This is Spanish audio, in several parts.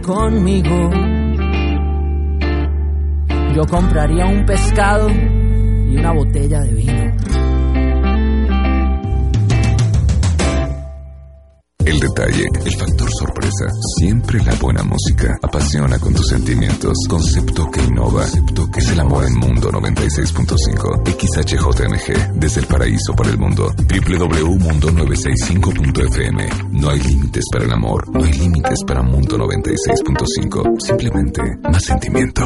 Conmigo, yo compraría un pescado y una botella de vino. El detalle, el factor sorpresa, siempre la buena música. Apasiona con tus sentimientos. Concepto que innova. Concepto que es el amor en Mundo 96.5. XHJMG, desde el paraíso para el mundo. www.mundo965.fm. No hay límites para el amor. No hay límites para Mundo 96.5. Simplemente más sentimiento.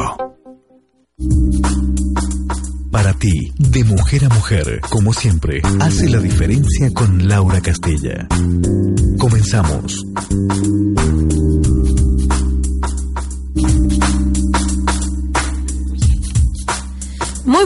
Para ti, de mujer a mujer, como siempre, hace la diferencia con Laura Castella. Comenzamos.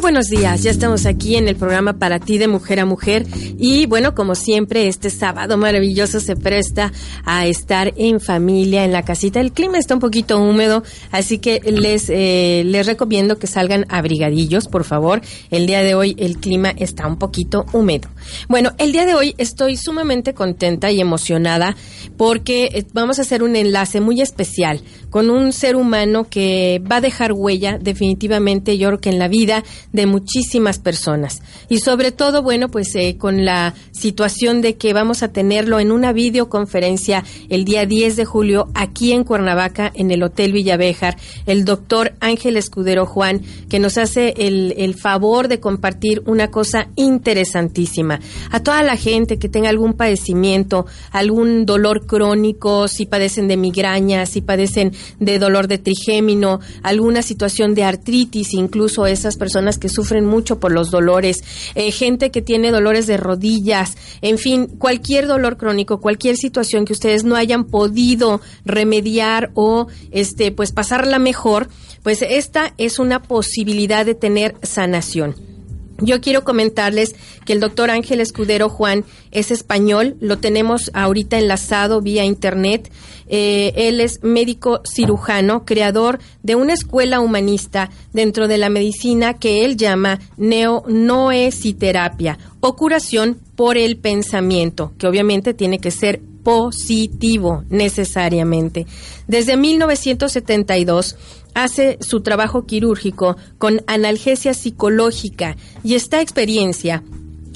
Buenos días, ya estamos aquí en el programa para ti de mujer a mujer y bueno, como siempre, este sábado maravilloso se presta a estar en familia en la casita. El clima está un poquito húmedo, así que les, eh, les recomiendo que salgan abrigadillos, por favor. El día de hoy el clima está un poquito húmedo. Bueno, el día de hoy estoy sumamente contenta y emocionada porque eh, vamos a hacer un enlace muy especial con un ser humano que va a dejar huella definitivamente, yo creo que en la vida de muchísimas personas. Y sobre todo, bueno, pues eh, con la situación de que vamos a tenerlo en una videoconferencia el día 10 de julio aquí en Cuernavaca, en el Hotel Villavejar, el doctor Ángel Escudero Juan, que nos hace el, el favor de compartir una cosa interesantísima. A toda la gente que tenga algún padecimiento, algún dolor crónico, si padecen de migraña, si padecen de dolor de trigémino, alguna situación de artritis, incluso esas personas que sufren mucho por los dolores, eh, gente que tiene dolores de rodillas, en fin, cualquier dolor crónico, cualquier situación que ustedes no hayan podido remediar o este pues pasarla mejor, pues esta es una posibilidad de tener sanación. Yo quiero comentarles que el doctor Ángel Escudero Juan es español, lo tenemos ahorita enlazado vía internet. Eh, él es médico cirujano, creador de una escuela humanista dentro de la medicina que él llama neonoesiterapia o curación por el pensamiento, que obviamente tiene que ser positivo necesariamente. Desde 1972 hace su trabajo quirúrgico con analgesia psicológica y esta experiencia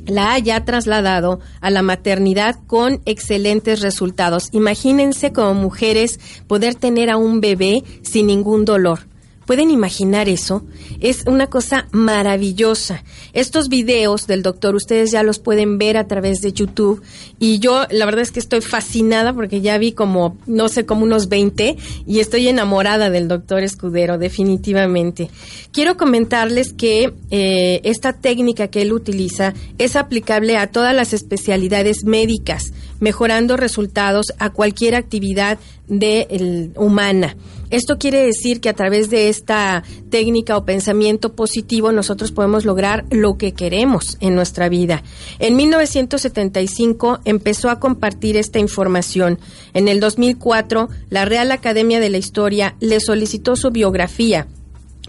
la haya trasladado a la maternidad con excelentes resultados. Imagínense como mujeres poder tener a un bebé sin ningún dolor. ¿Pueden imaginar eso? Es una cosa maravillosa. Estos videos del doctor ustedes ya los pueden ver a través de YouTube y yo la verdad es que estoy fascinada porque ya vi como, no sé, como unos 20 y estoy enamorada del doctor Escudero, definitivamente. Quiero comentarles que eh, esta técnica que él utiliza es aplicable a todas las especialidades médicas mejorando resultados a cualquier actividad de el- humana. Esto quiere decir que a través de esta técnica o pensamiento positivo nosotros podemos lograr lo que queremos en nuestra vida. En 1975 empezó a compartir esta información. En el 2004, la Real Academia de la Historia le solicitó su biografía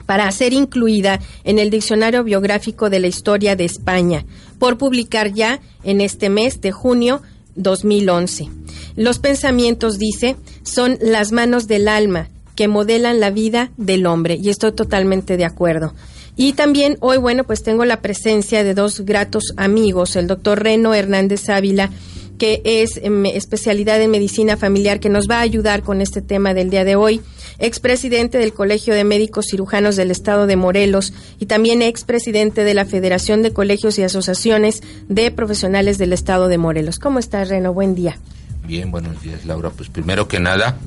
para ser incluida en el Diccionario Biográfico de la Historia de España, por publicar ya en este mes de junio 2011. Los pensamientos, dice, son las manos del alma que modelan la vida del hombre, y estoy totalmente de acuerdo. Y también hoy, bueno, pues tengo la presencia de dos gratos amigos, el doctor Reno Hernández Ávila, que es em, especialidad en medicina familiar, que nos va a ayudar con este tema del día de hoy, expresidente del Colegio de Médicos Cirujanos del Estado de Morelos y también expresidente de la Federación de Colegios y Asociaciones de Profesionales del Estado de Morelos. ¿Cómo estás, Reno? Buen día. Bien, buenos días, Laura. Pues primero que nada,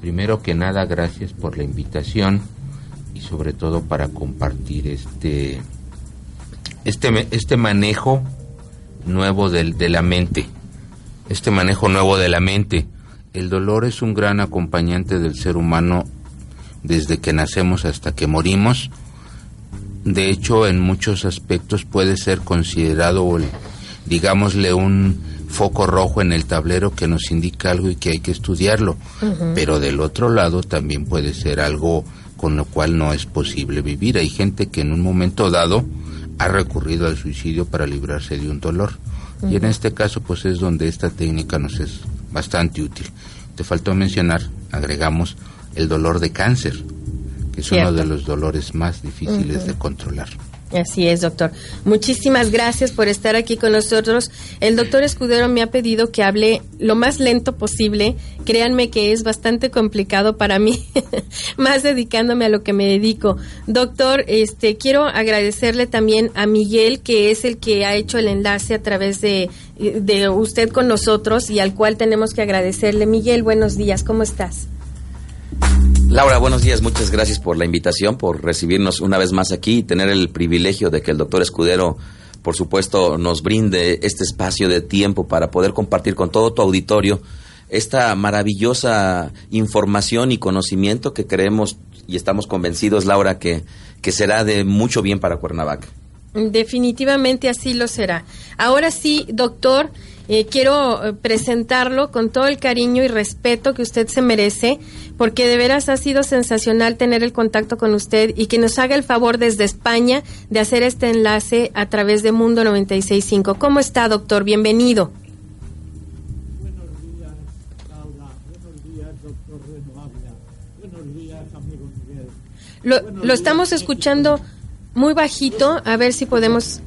primero que nada, gracias por la invitación y sobre todo para compartir este este este manejo nuevo del, de la mente. Este manejo nuevo de la mente. El dolor es un gran acompañante del ser humano desde que nacemos hasta que morimos. De hecho, en muchos aspectos puede ser considerado, digámosle, un foco rojo en el tablero que nos indica algo y que hay que estudiarlo. Pero del otro lado también puede ser algo con lo cual no es posible vivir. Hay gente que en un momento dado ha recurrido al suicidio para librarse de un dolor. Y en este caso, pues es donde esta técnica nos es bastante útil. Te faltó mencionar, agregamos, el dolor de cáncer, que es uno de los dolores más difíciles de controlar. Así es, doctor. Muchísimas gracias por estar aquí con nosotros. El doctor Escudero me ha pedido que hable lo más lento posible. Créanme que es bastante complicado para mí, más dedicándome a lo que me dedico. Doctor, este quiero agradecerle también a Miguel, que es el que ha hecho el enlace a través de, de usted con nosotros y al cual tenemos que agradecerle. Miguel, buenos días, ¿cómo estás? Laura, buenos días. Muchas gracias por la invitación, por recibirnos una vez más aquí y tener el privilegio de que el doctor Escudero, por supuesto, nos brinde este espacio de tiempo para poder compartir con todo tu auditorio esta maravillosa información y conocimiento que creemos y estamos convencidos, Laura, que, que será de mucho bien para Cuernavaca. Definitivamente así lo será. Ahora sí, doctor, eh, quiero eh, presentarlo con todo el cariño y respeto que usted se merece, porque de veras ha sido sensacional tener el contacto con usted y que nos haga el favor desde España de hacer este enlace a través de Mundo 96.5. ¿Cómo está, doctor? Bienvenido. Lo, lo estamos escuchando muy bajito, a ver si podemos...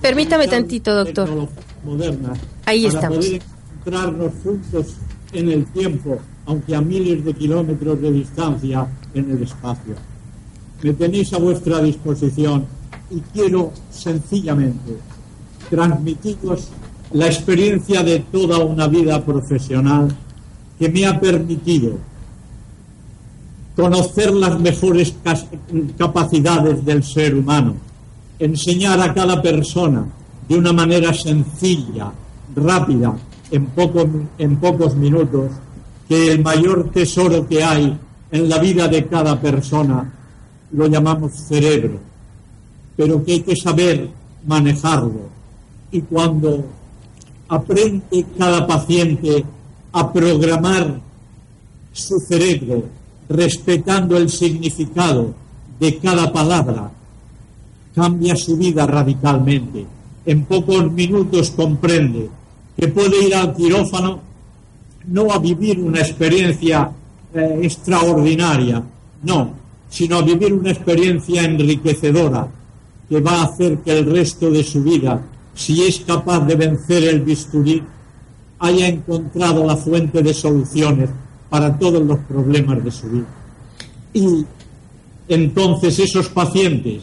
Permítame tantito, doctor. Modernas Ahí para estamos. poder encontrarnos juntos en el tiempo, aunque a miles de kilómetros de distancia en el espacio. Me tenéis a vuestra disposición y quiero sencillamente transmitiros la experiencia de toda una vida profesional que me ha permitido conocer las mejores capacidades del ser humano, enseñar a cada persona de una manera sencilla, rápida, en, poco- en pocos minutos, que el mayor tesoro que hay en la vida de cada persona lo llamamos cerebro, pero que hay que saber manejarlo. Y cuando aprende cada paciente a programar su cerebro respetando el significado de cada palabra, cambia su vida radicalmente. En pocos minutos comprende que puede ir al quirófano no a vivir una experiencia eh, extraordinaria, no, sino a vivir una experiencia enriquecedora que va a hacer que el resto de su vida, si es capaz de vencer el bisturí, haya encontrado la fuente de soluciones para todos los problemas de su vida. Y entonces esos pacientes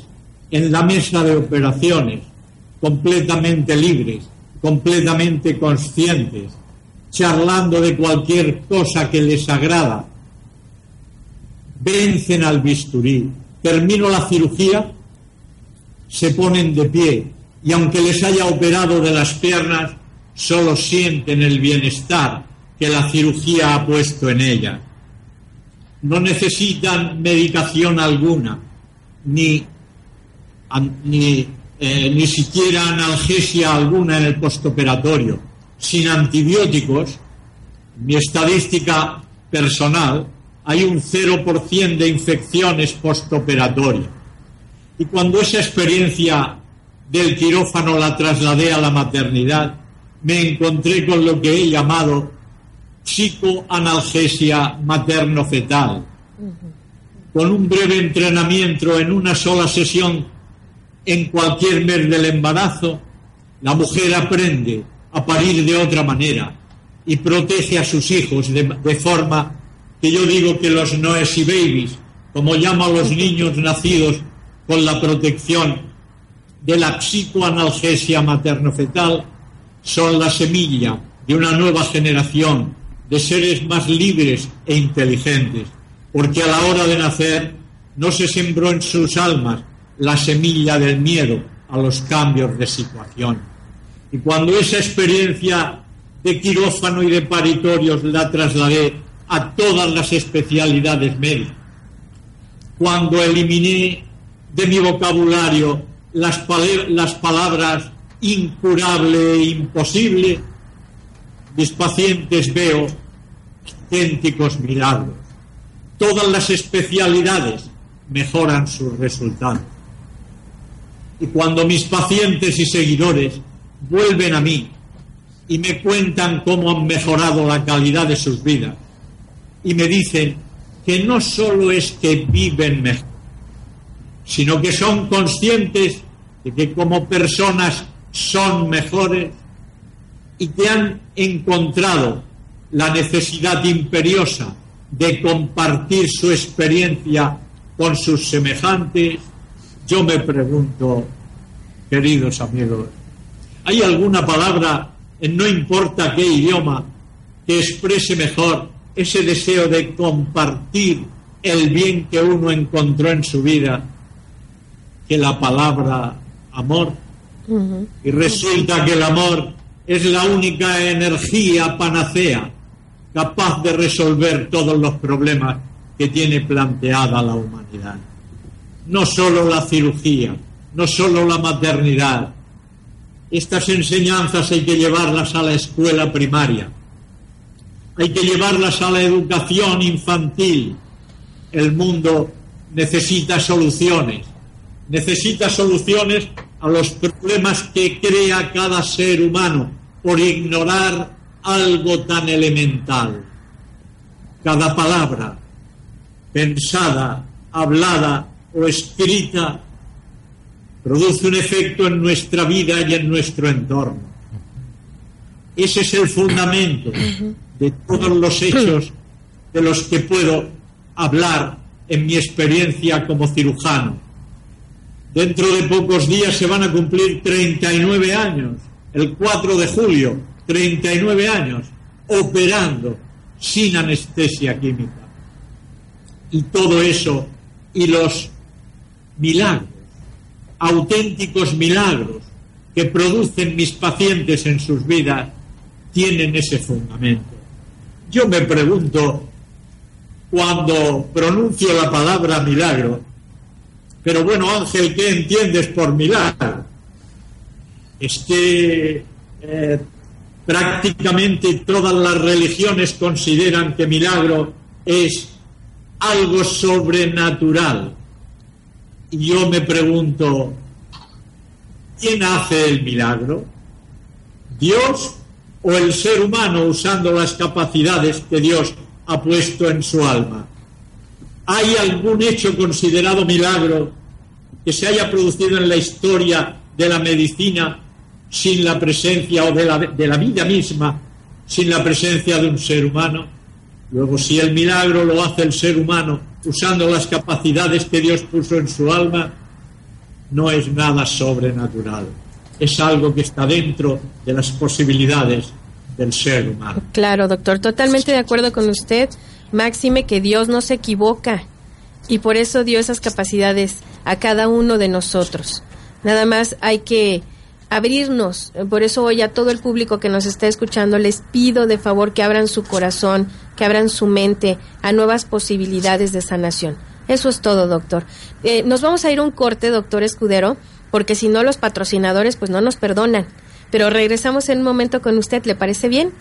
en la mesa de operaciones, completamente libres, completamente conscientes, charlando de cualquier cosa que les agrada, vencen al bisturí, termino la cirugía, se ponen de pie y aunque les haya operado de las piernas, solo sienten el bienestar que la cirugía ha puesto en ella. No necesitan medicación alguna, ni, ni, eh, ni siquiera analgesia alguna en el postoperatorio. Sin antibióticos, mi estadística personal, hay un 0% de infecciones postoperatorias. Y cuando esa experiencia del quirófano la trasladé a la maternidad, me encontré con lo que he llamado psicoanalgesia materno-fetal. Con un breve entrenamiento en una sola sesión en cualquier mes del embarazo, la mujer aprende a parir de otra manera y protege a sus hijos de, de forma que yo digo que los noisy babies, como llamo a los niños nacidos con la protección de la psicoanalgesia materno-fetal, son la semilla de una nueva generación de seres más libres e inteligentes, porque a la hora de nacer no se sembró en sus almas la semilla del miedo a los cambios de situación. Y cuando esa experiencia de quirófano y de paritorios la trasladé a todas las especialidades médicas, cuando eliminé de mi vocabulario las, palabras incurable e imposible, mis pacientes veo auténticos milagros. Todas las especialidades mejoran sus resultados. Y cuando mis pacientes y seguidores vuelven a mí y me cuentan cómo han mejorado la calidad de sus vidas y me dicen que no solo es que viven mejor, sino que son conscientes de que como personas son mejores y que han encontrado la necesidad imperiosa de compartir su experiencia con sus semejantes, yo me pregunto, queridos amigos, ¿hay alguna palabra en no importa qué idioma que exprese mejor ese deseo de compartir el bien que uno encontró en su vida que la palabra amor? Y resulta que el amor es la única energía panacea capaz de resolver todos los problemas que tiene planteada la humanidad. No solo la cirugía, no solo la maternidad. Estas enseñanzas hay que llevarlas a la escuela primaria, hay que llevarlas a la educación infantil. El mundo necesita soluciones, necesita soluciones a los problemas que crea cada ser humano por ignorar algo tan elemental. Cada palabra, pensada, hablada o escrita, produce un efecto en nuestra vida y en nuestro entorno. Ese es el fundamento de todos los hechos de los que puedo hablar en mi experiencia como cirujano Dentro de pocos días se van a cumplir 39 años, el 4 de julio, 39 años, operando sin anestesia química. Y todo eso, y los milagros, auténticos milagros que producen mis pacientes en sus vidas, tienen ese fundamento. Yo me pregunto, cuando pronuncio la palabra milagro, pero bueno, Ángel, ¿qué entiendes por milagro? Es que eh, prácticamente todas las religiones consideran que milagro es algo sobrenatural. Y yo me pregunto, ¿quién hace el milagro? ¿Dios o el ser humano usando las capacidades que Dios ha puesto en su alma? ¿Hay algún hecho considerado milagro que se haya producido en la historia de la medicina sin la presencia o de la, de la vida misma, sin la presencia de un ser humano? Luego, si el milagro lo hace el ser humano usando las capacidades que Dios puso en su alma, no es nada sobrenatural. Es algo que está dentro de las posibilidades del ser humano. Claro, doctor, totalmente de acuerdo con usted. Máxime que Dios no se equivoca y por eso dio esas capacidades a cada uno de nosotros. Nada más hay que abrirnos. Por eso hoy a todo el público que nos está escuchando les pido de favor que abran su corazón, que abran su mente a nuevas posibilidades de sanación. Eso es todo, doctor. Eh, nos vamos a ir un corte, doctor Escudero, porque si no los patrocinadores pues no nos perdonan. Pero regresamos en un momento con usted, ¿le parece bien?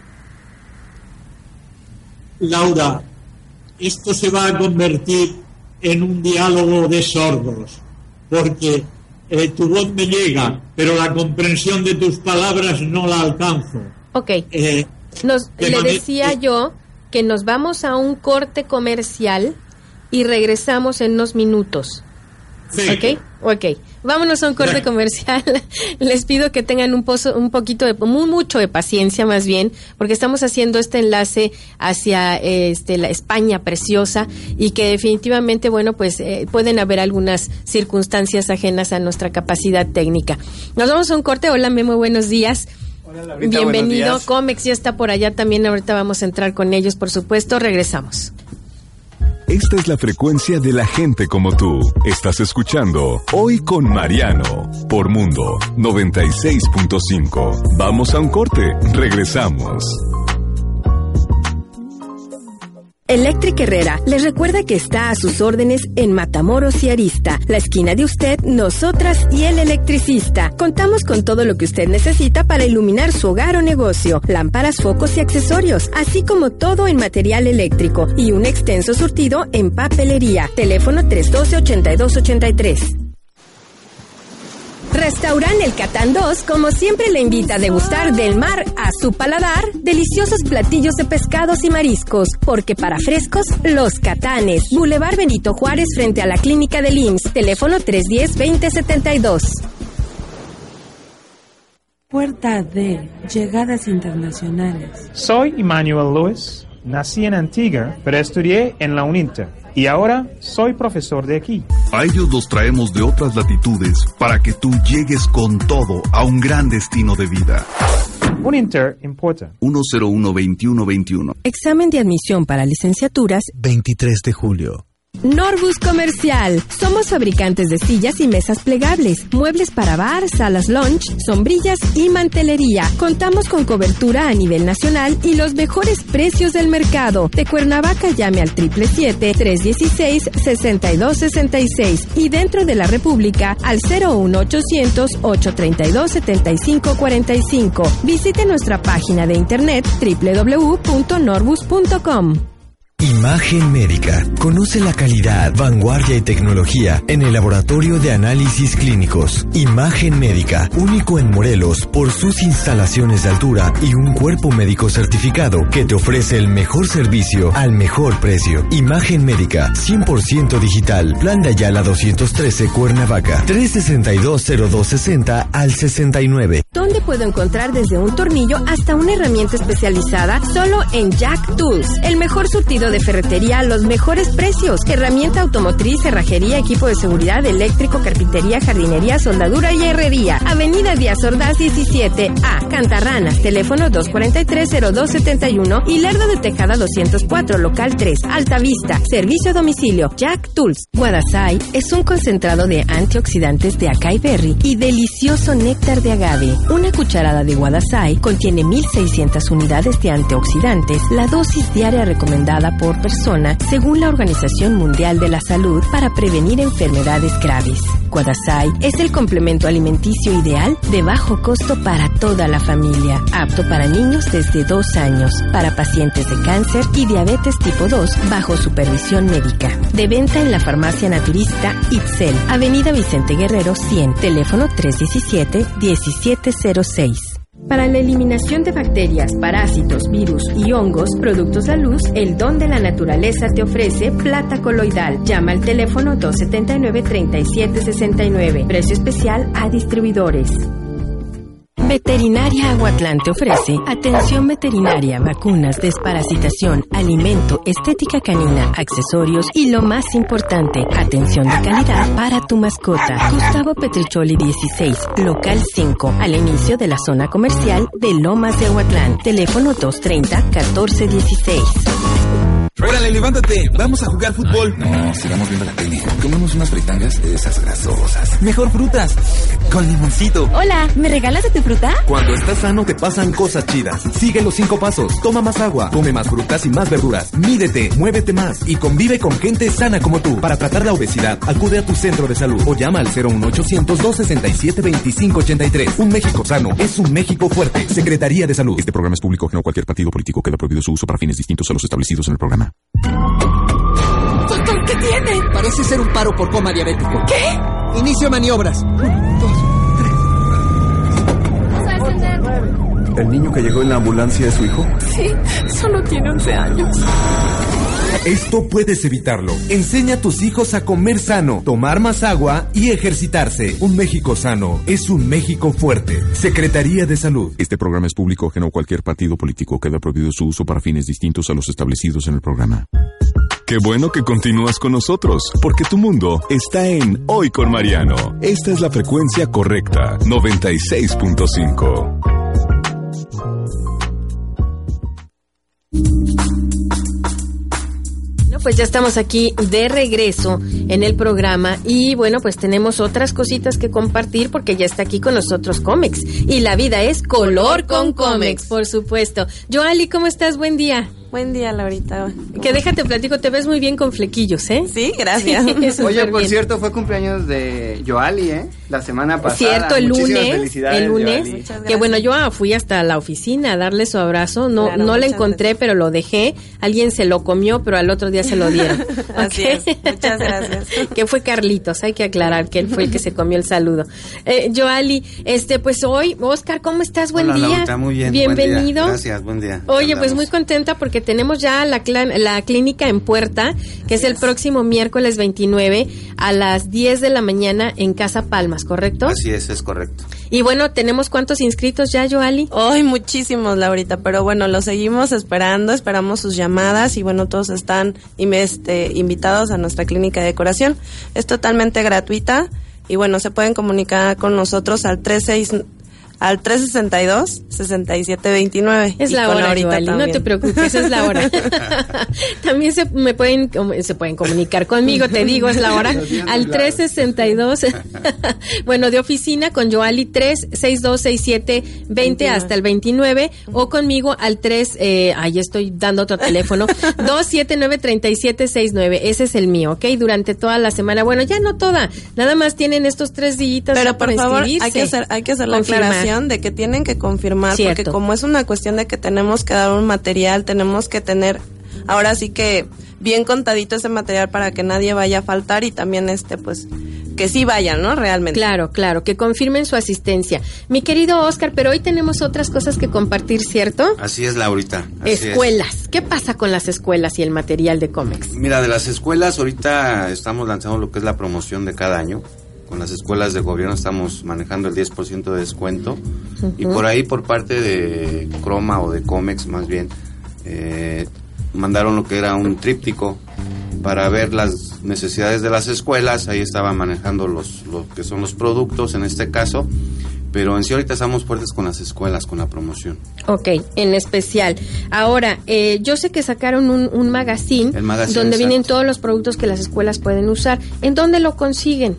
Laura, esto se va a convertir en un diálogo de sordos, porque eh, tu voz me llega, pero la comprensión de tus palabras no la alcanzo. Ok. Eh, Nos, de le decía yo que nos vamos a un corte comercial y regresamos en unos minutos. perfecto. ¿Ok? Ok. Vámonos a un corte Bueno. comercial. Les pido que tengan un, pozo, un poquito de, muy mucho de paciencia más bien, porque estamos haciendo este enlace hacia este, la España preciosa y que definitivamente, bueno, pues eh, pueden haber algunas circunstancias ajenas a nuestra capacidad técnica. Nos vamos a un corte. Hola, Memo, buenos días. Laurita, buenos Bienvenido. días. Comex ya está por allá también. Ahorita vamos a entrar con ellos, por supuesto. Regresamos. Esta es la frecuencia de la gente como tú. Estás escuchando Hoy con Mariano por Mundo 96.5. Vamos a un corte. Regresamos. Electric Herrera les recuerda que está a sus órdenes en Matamoros y Arista, la esquina de usted, nosotras y el electricista. Contamos con todo lo que usted necesita para iluminar su hogar o negocio, lámparas, focos y accesorios, así como todo en material eléctrico y un extenso surtido en papelería. Teléfono 312-8283. Restaurante El Catán 2, como siempre, le invita a degustar del mar a su paladar deliciosos platillos de pescados y mariscos, porque para frescos, los Catanes. Boulevard Benito Juárez frente a la clínica del IMSS. Teléfono 310-2072. Puerta D. Llegadas internacionales. Soy Emmanuel Lewis, nací en Antigua, pero estudié en la UNINTER y ahora soy profesor de aquí. A ellos los traemos de otras latitudes para que tú llegues con todo a un gran destino de vida. UNINTER importa. 101-2121. Examen de admisión para licenciaturas 23 de julio. Norbus Comercial. Somos fabricantes de sillas y mesas plegables, muebles para bar, salas lunch, sombrillas y mantelería. Contamos con cobertura a nivel nacional y los mejores precios del mercado. De Cuernavaca llame al 777-316-6266 y dentro de la República al 01800-832-7545. Visite nuestra página de internet www.norbus.com. Imagen Médica. Conoce la calidad, vanguardia y tecnología en el laboratorio de análisis clínicos. Imagen Médica, único en Morelos por sus instalaciones de altura y un cuerpo médico certificado que te ofrece el mejor servicio al mejor precio. Imagen Médica, 100% digital. Plan de Ayala 213 Cuernavaca. 362-0260 al 69. ¿Dónde puedo encontrar desde un tornillo hasta una herramienta especializada? Solo en Jack Tools, el mejor surtido de ferretería a los mejores precios. Herramienta automotriz, cerrajería, equipo de seguridad, eléctrico, carpintería, jardinería, soldadura y herrería. Avenida Díaz Ordaz 17 A, Cantarranas, teléfono 243-0271 y Lerdo de Tejada 204, local 3, Altavista, servicio a domicilio, Jack Tools. Guadasai es un concentrado de antioxidantes de acai berry y delicioso néctar de agave. Una cucharada de Guadasai contiene 1600 unidades de antioxidantes, la dosis diaria recomendada por persona según la Organización Mundial de la Salud para prevenir enfermedades graves. Guadasai es el complemento alimenticio ideal de bajo costo para toda la familia, apto para niños desde 2 años, para pacientes de cáncer y diabetes tipo 2 bajo supervisión médica. De venta en la farmacia naturista Itzel, Avenida Vicente Guerrero 100, teléfono 317-1706. Para la eliminación de bacterias, parásitos, virus y hongos, productos a luz, el don de la naturaleza te ofrece plata coloidal. Llama al teléfono 279-3769. Precio especial a distribuidores. Veterinaria Aguatlán te ofrece atención veterinaria, vacunas, desparasitación, alimento, estética canina, accesorios y lo más importante, atención de calidad para tu mascota. Gustavo Petricholi 16, local 5, al inicio de la zona comercial de Lomas de Aguatlán. Teléfono 230 1416. Órale, levántate. Vamos a jugar fútbol. No, sigamos viendo la tele. Comemos unas fritangas de esas grasosas. Mejor frutas. Con limoncito. Hola, ¿me regalas de tu fruta? Cuando estás sano te pasan cosas chidas. Sigue los cinco pasos. Toma más agua. Come más frutas y más verduras. Mídete, muévete más y convive con gente sana como tú. Para tratar la obesidad, acude a tu centro de salud o llama al 01800 267 2583. Un México sano es un México fuerte. Secretaría de Salud. Este programa es público que no cualquier partido político queda prohibido su uso para fines distintos a los establecidos en el programa. Doctor, ¿qué tiene? Parece ser un paro por coma diabético. ¿Qué? Inicio maniobras. ¿El niño que llegó en la ambulancia es su hijo? Sí, solo tiene 11 años. Esto puedes evitarlo. Enseña a tus hijos a comer sano, tomar más agua y ejercitarse. Un México sano es un México fuerte. Secretaría de Salud. Este programa es público que no cualquier partido político queda prohibido su uso para fines distintos a los establecidos en el programa. Qué bueno que continúas con nosotros, porque tu mundo está en Hoy con Mariano. Esta es la frecuencia correcta, 96.5. Bueno, pues ya estamos aquí de regreso en el programa y bueno, pues tenemos otras cositas que compartir porque ya está aquí con nosotros Comex y la vida es color con Comex, por supuesto. Joali, ¿cómo estás? Buen día. Buen día, Laurita. Que déjate platico, te ves muy bien con flequillos, ¿eh? Sí, gracias. Sí, Oye, por bien. cierto, fue cumpleaños de Joali, ¿eh? La semana pasada. Cierto, el Muchísimas lunes, felicidades, el lunes, que bueno, yo ah, fui hasta la oficina a darle su abrazo, no, Claro, no le encontré, pero lo dejé, alguien se lo comió, pero al otro día se lo dieron. Así ¿Ok? es, muchas gracias. que fue Carlitos, hay que aclarar que él fue el que se comió el saludo. Eh, Joali, este, pues hoy, Oscar, ¿cómo estás? Buen Hola, día. Muy bien. buen día. Bienvenido. Gracias, buen día. Oye, Andamos. pues muy contenta porque tenemos ya la, clan- la clínica en puerta, que es el próximo miércoles 29 a las 10 de la mañana en Casa ¿correcto? Así es, es correcto. Y bueno, ¿tenemos cuántos inscritos ya, Joali? Hoy muchísimos, Laurita, pero bueno, los seguimos esperando, esperamos sus llamadas y bueno, todos están este, invitados a nuestra clínica de decoración. Es totalmente gratuita y bueno, se pueden comunicar con nosotros al 36 al 362 6729 Es y la hora, Joali, no te preocupes, es la hora. También se me pueden se pueden comunicar conmigo, te digo, es la hora al 362 bueno, de oficina con Joali 3626720 hasta el 29 o conmigo al 3 eh, ahí estoy dando otro teléfono 2793769, ese es el mío, ¿ok? Durante toda la semana. Bueno, ya no toda, nada más tienen estos tres días Pero por para favor, hay que hacer, hay que hacer la Confirmar. De que tienen que confirmar, Cierto. porque como es una cuestión de que tenemos que dar un material, tenemos que tener, ahora sí que bien contadito ese material para que nadie vaya a faltar y también este, pues, que sí vayan, ¿no? Realmente. Claro, claro, que confirmen su asistencia. Mi querido Oscar, pero hoy tenemos otras cosas que compartir, ¿cierto? Así es, Laurita. así es. escuelas. ¿Qué pasa con las escuelas y el material de cómics? Mira, de las escuelas, ahorita estamos lanzando lo que es la promoción de cada año. Con las escuelas de gobierno estamos manejando el 10% de descuento. Y por ahí, por parte de Croma o de Comex, más bien, eh, mandaron lo que era un tríptico para ver las necesidades de las escuelas. Ahí estaban manejando los, lo que son los productos en este caso. Pero en sí ahorita estamos fuertes con las escuelas, con la promoción. Ok, en especial. Ahora, eh, yo sé que sacaron un, un magazine, donde exacto. vienen todos los productos que las escuelas pueden usar. ¿En dónde lo consiguen?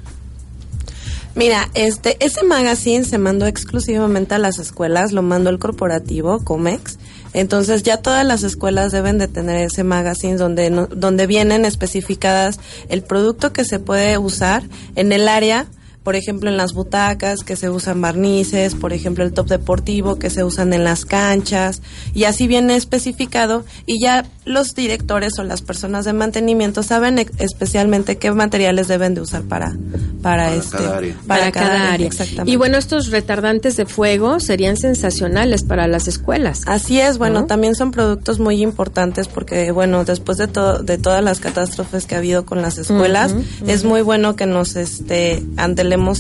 Mira, este, ese magazine se mandó exclusivamente a las escuelas, lo mandó el corporativo, Comex. Entonces ya todas las escuelas deben de tener ese magazine donde, no- donde vienen especificadas el producto que se puede usar en el área, por ejemplo en las butacas que se usan barnices, por ejemplo el top deportivo que se usan en las canchas y así viene especificado y ya los directores o las personas de mantenimiento saben especialmente qué materiales deben de usar para para, Para este cada área. Para, cada, área. exactamente. Y bueno, estos retardantes de fuego serían sensacionales para las escuelas. Así es, bueno, ¿No? también son productos muy importantes porque, bueno, después de todo, de todas las catástrofes que ha habido con las escuelas, es muy bueno que nos, este,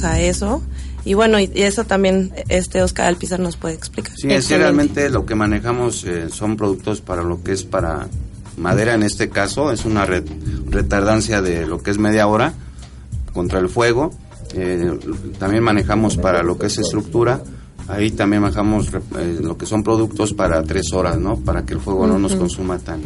a eso. Y bueno, y, y eso también, este Oscar Alpizar nos puede explicar. Sí, es que realmente lo que manejamos eh, son productos para lo que es para madera en este caso, es una re- retardancia de lo que es media hora contra el fuego. Eh, también manejamos para lo que es estructura Ahí también manejamos eh, lo que son productos para tres horas, ¿no? Para que el fuego no nos consuma tan,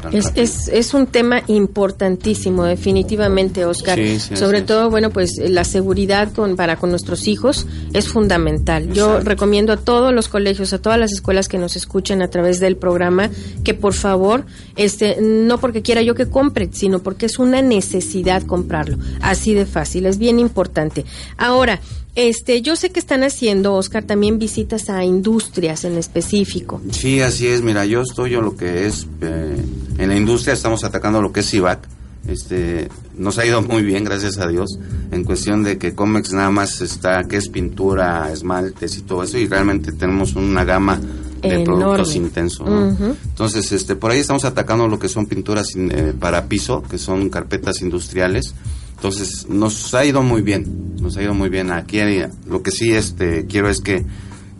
tan Es, rápido. es, es un tema importantísimo, definitivamente, Oscar. Sí, sí, Sobre todo, bueno, pues eh, la seguridad con, para con nuestros hijos es fundamental. Yo recomiendo a todos los colegios, a todas las escuelas que nos escuchen a través del programa, que por favor, este, no porque quiera yo que compre, sino porque es una necesidad comprarlo. Así de fácil, es bien importante. Ahora, este, yo sé que están haciendo, Oscar, también visitas a industrias en específico. Sí, así es. Mira, yo estoy en lo que es eh, en la industria, estamos atacando lo que es IVAC. Este, nos ha ido muy bien, gracias a Dios, en cuestión de que Comex nada más está, que es pintura, esmaltes y todo eso, y realmente tenemos una gama de Enorme. productos intensos. Entonces, este, por ahí estamos atacando lo que son pinturas in- eh, para piso, que son carpetas industriales. Entonces, nos ha ido muy bien, nos ha ido muy bien. Aquí lo que sí este, quiero es que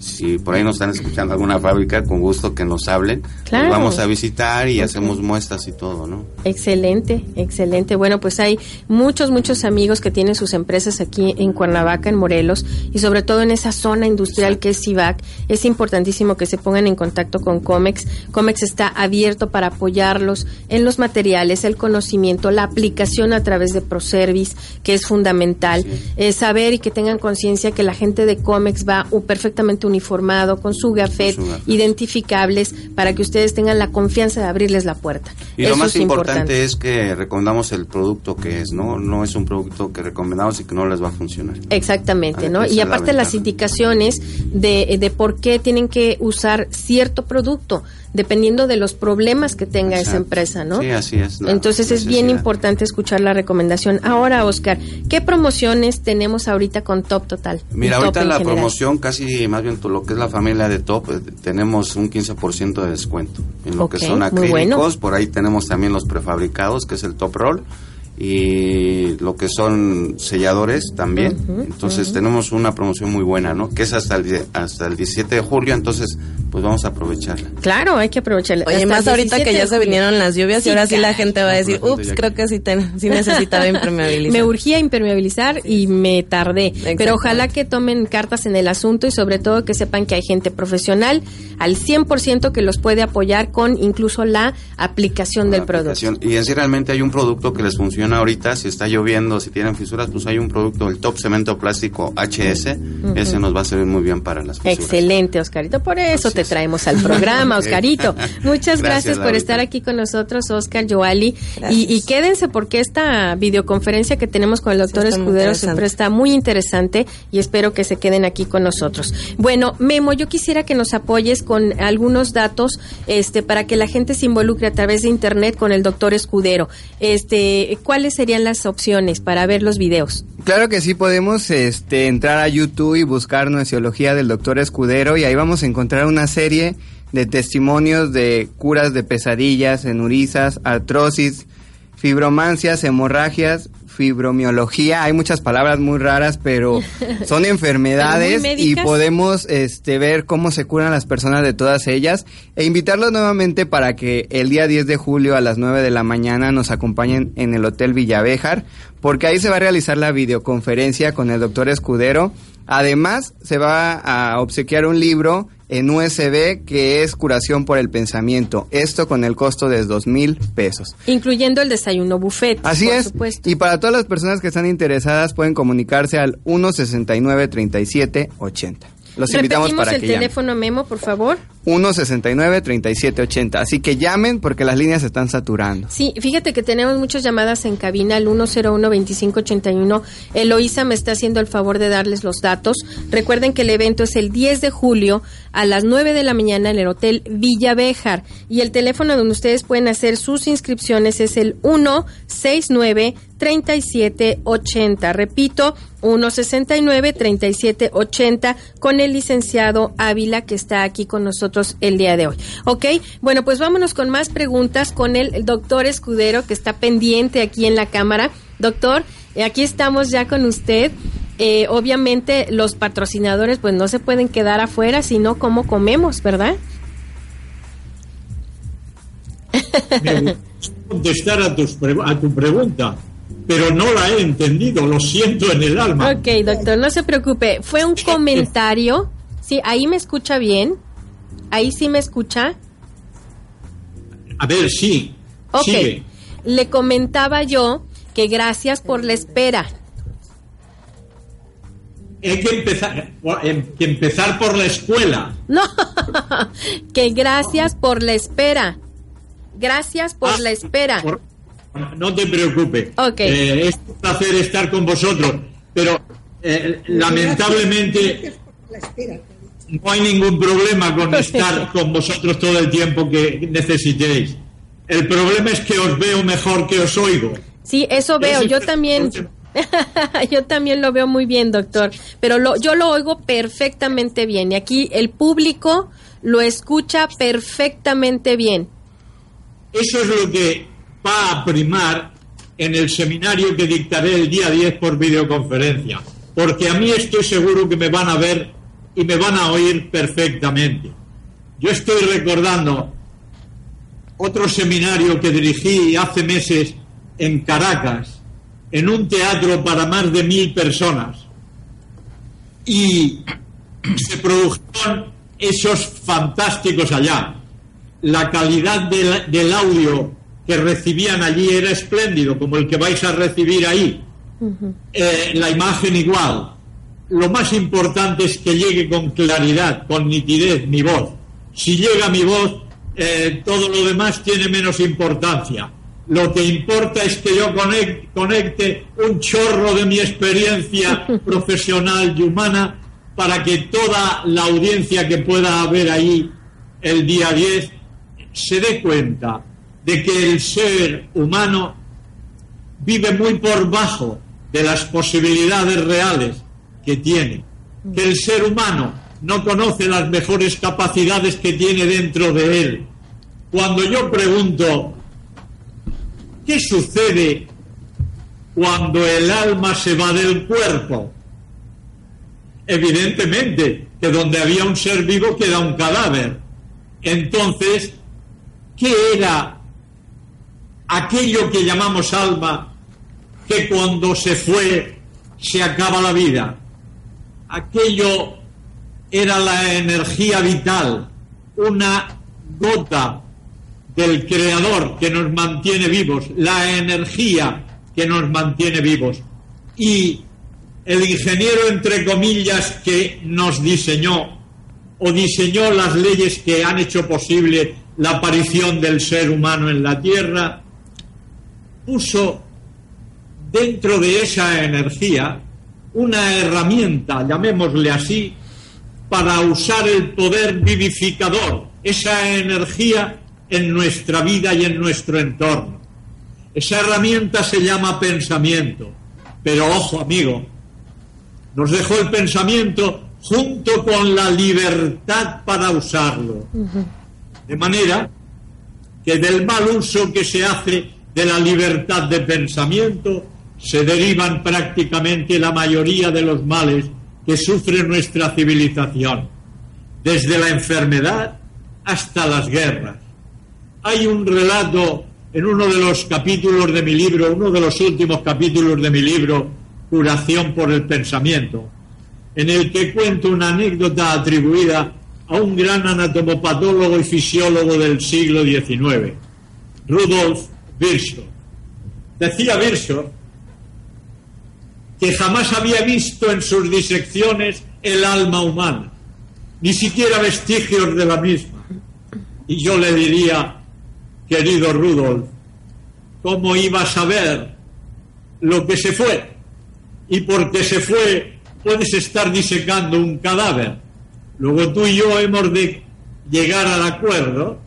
si por ahí nos están escuchando alguna fábrica, con gusto que nos hablen. Claro. Nos vamos a visitar y hacemos muestras y todo, ¿no? Excelente, excelente. Bueno, pues hay muchos, muchos amigos que tienen sus empresas aquí en Cuernavaca, en Morelos, y sobre todo en esa zona industrial que es CIVAC. Es importantísimo que se pongan en contacto con COMEX. COMEX está abierto para apoyarlos en los materiales, el conocimiento, la aplicación a través de ProService, que es fundamental. Eh, saber y que tengan conciencia que la gente de COMEX va uh, perfectamente uniformado, con su gafet, Con su gafet. identificables, para que ustedes tengan la confianza de abrirles la puerta. Y Eso lo más es importante es que recomendamos el producto que es, ¿no? No es un producto que recomendamos y que no les va a funcionar. Exactamente, Ah, ¿no? Y es la aparte las indicaciones de, de por qué tienen que usar cierto producto, dependiendo de los problemas que tenga esa empresa, ¿no? Sí, así es. Entonces es bien importante escuchar la recomendación. Ahora, Oscar, ¿qué promociones tenemos ahorita con Top Total? Mira, Top ahorita la general? promoción, casi más bien lo que es la familia de Top, eh, tenemos un 15% de descuento. En lo que son acrílicos, bueno. por ahí tenemos también los prefabricados, que es el Top Roll, y lo que son selladores también. Entonces tenemos una promoción muy buena, ¿no? Que es hasta el, hasta el 17 de julio, entonces pues vamos a aprovecharla. Claro, hay que aprovecharla. Oye, Hasta más ahorita 17 que ya se vinieron las lluvias Sí, y ahora sí la gente va a decir, ups, ya creo que sí, ten- sí necesitaba impermeabilizar. Me urgía impermeabilizar y me tardé. Pero ojalá que tomen cartas en el asunto y sobre todo que sepan que hay gente profesional al 100% que los puede apoyar con incluso la aplicación del la producto. aplicación. Y en sí realmente hay un producto que les funciona ahorita, si está lloviendo, si tienen fisuras, pues hay un producto, el Top Cemento Plástico HS, ese nos va a servir muy bien para las fisuras. Excelente, Oscarito. Por eso te traemos al programa. Oscarito. Muchas gracias, Gracias, por Laurita. estar aquí con nosotros, Oscar Joali. Y, y quédense porque esta videoconferencia que tenemos con el doctor está Escudero interesante. presta muy interesante y espero que se queden aquí con nosotros. Bueno, Memo, yo quisiera que nos apoyes con algunos datos este, para que la gente se involucre a través de internet con el doctor Escudero. Este, ¿Cuáles serían las opciones para ver los videos? Claro que sí podemos este, entrar a YouTube y buscar Nueciología del doctor Escudero y ahí vamos a encontrar una serie de testimonios de curas de pesadillas, enurizas, artrosis, fibromancias, hemorragias, fibromiología. Hay muchas palabras muy raras, pero son enfermedades Pero y podemos este, ver cómo se curan las personas de todas ellas e invitarlos nuevamente para que el día 10 de julio a las 9 de la mañana nos acompañen en el Hotel Villavejar, porque ahí se va a realizar la videoconferencia con el doctor Escudero. Además, se va a obsequiar un libro en USB que es Curación por el Pensamiento. Esto con el costo de dos mil pesos. Incluyendo el desayuno buffet. Así por es. supuesto. Y para todas las personas que están interesadas pueden comunicarse al 169 37 80. Los invitamos para el que llamen. teléfono Memo, por favor. 169-3780. Así que llamen porque las líneas se están saturando. Sí, fíjate que tenemos muchas llamadas en cabina al 101-2581. Eloísa me está haciendo el favor de darles los datos. Recuerden que el evento es el 10 de julio a las 9 de la mañana en el Hotel Villa Béjar. Y el teléfono donde ustedes pueden hacer sus inscripciones es el 169 3780. Repito, 169 3780 con el licenciado Ávila que está aquí con nosotros el día de hoy. Ok, bueno, pues vámonos con más preguntas con el, doctor Escudero que está pendiente aquí en la cámara. Doctor, eh, aquí estamos ya con usted. Eh, obviamente los patrocinadores pues no se pueden quedar afuera, sino cómo comemos, ¿verdad? Me gustaría contestar a, tus a tu pregunta, pero no la he entendido, lo siento en el alma. Ok, doctor, no se preocupe. Fue un comentario Sí, ahí me escucha bien. Ahí sí me escucha. A ver, sí. Ok. Sigue. Le comentaba yo que gracias por la espera. Hay que empezar, em- que empezar por la escuela. No, que gracias por la espera. Gracias por la espera. No te preocupes. Ok. Eh, es un placer estar con vosotros, pero eh, lamentablemente no hay ningún problema con estar con vosotros todo el tiempo que necesitéis. El problema es que os veo mejor que os oigo. Sí, eso veo. Yo también. yo también lo veo muy bien, doctor. Pero lo, yo lo oigo perfectamente bien. Y aquí el público lo escucha perfectamente bien. Eso es lo que va a primar en el seminario que dictaré el día 10 por videoconferencia. Porque a mí estoy seguro que me van a ver y me van a oír perfectamente. Yo estoy recordando otro seminario que dirigí hace meses en Caracas, en un teatro para más de mil personas. Y se produjeron esos fantásticos allá. La calidad del, del audio que recibían allí era espléndido, como el que vais a recibir ahí. Eh, la imagen igual. Lo más importante es que llegue con claridad, con nitidez mi voz. Si llega mi voz, eh, todo lo demás tiene menos importancia. Lo que importa es que yo conec- conecte un chorro de mi experiencia profesional y humana para que toda la audiencia que pueda haber ahí el día 10 se dé cuenta de que el ser humano vive muy por bajo de las posibilidades reales que tiene, que el ser humano no conoce las mejores capacidades que tiene dentro de él. Cuando yo pregunto, ¿qué sucede cuando el alma se va del cuerpo? Evidentemente que donde había un ser vivo queda un cadáver. Entonces, ¿qué era aquello que llamamos alma que cuando se fue se acaba la vida? Aquello era la energía vital, una gota del creador que nos mantiene vivos, la energía que nos mantiene vivos. Y el ingeniero, entre comillas, que nos diseñó o diseñó las leyes que han hecho posible la aparición del ser humano en la Tierra, puso dentro de esa energía una herramienta, llamémosle así, para usar el poder vivificador, esa energía en nuestra vida y en nuestro entorno. Esa herramienta se llama pensamiento. Pero ojo, amigo, nos dejó el pensamiento junto con la libertad para usarlo. De manera que del mal uso que se hace de la libertad de pensamiento se derivan prácticamente la mayoría de los males que sufre nuestra civilización, desde la enfermedad hasta las guerras. Hay un relato en uno de los capítulos de mi libro, uno de los últimos capítulos de mi libro, Curación por el Pensamiento, en el que cuento una anécdota atribuida a un gran anatomopatólogo y fisiólogo del siglo XIX, Rudolf Virchow. Decía Virchow que jamás había visto en sus disecciones el alma humana, ni siquiera vestigios de la misma. Y yo le diría, querido Rudolf, ¿cómo ibas a ver lo que se fue? Y porque se fue, puedes estar disecando un cadáver. Luego tú y yo hemos de llegar al acuerdo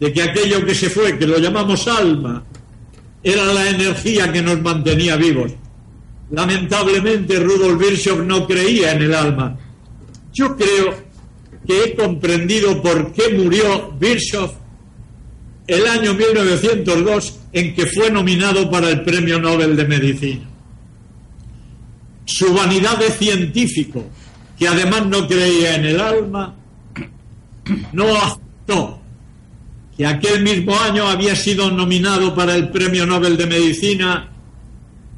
de que aquello que se fue, que lo llamamos alma, era la energía que nos mantenía vivos. Lamentablemente Rudolf Virchow no creía en el alma. Yo creo que he comprendido por qué murió Virchow el año 1902 en que fue nominado para el Premio Nobel de Medicina. Su vanidad de científico, que además no creía en el alma, no aceptó que aquel mismo año había sido nominado para el Premio Nobel de Medicina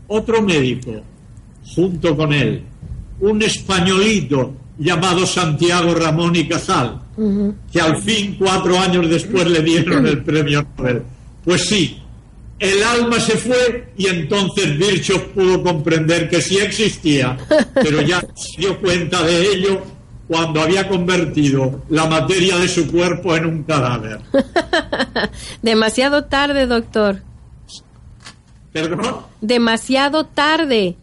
otro médico junto con él, un españolito llamado Santiago Ramón y Casal, que al fin, cuatro años después, le dieron el premio Nobel. Pues sí, el alma se fue y entonces Virchow pudo comprender que sí existía, pero ya se dio cuenta de ello cuando había convertido la materia de su cuerpo en un cadáver. Demasiado tarde, doctor. ¿Perdón? Demasiado tarde.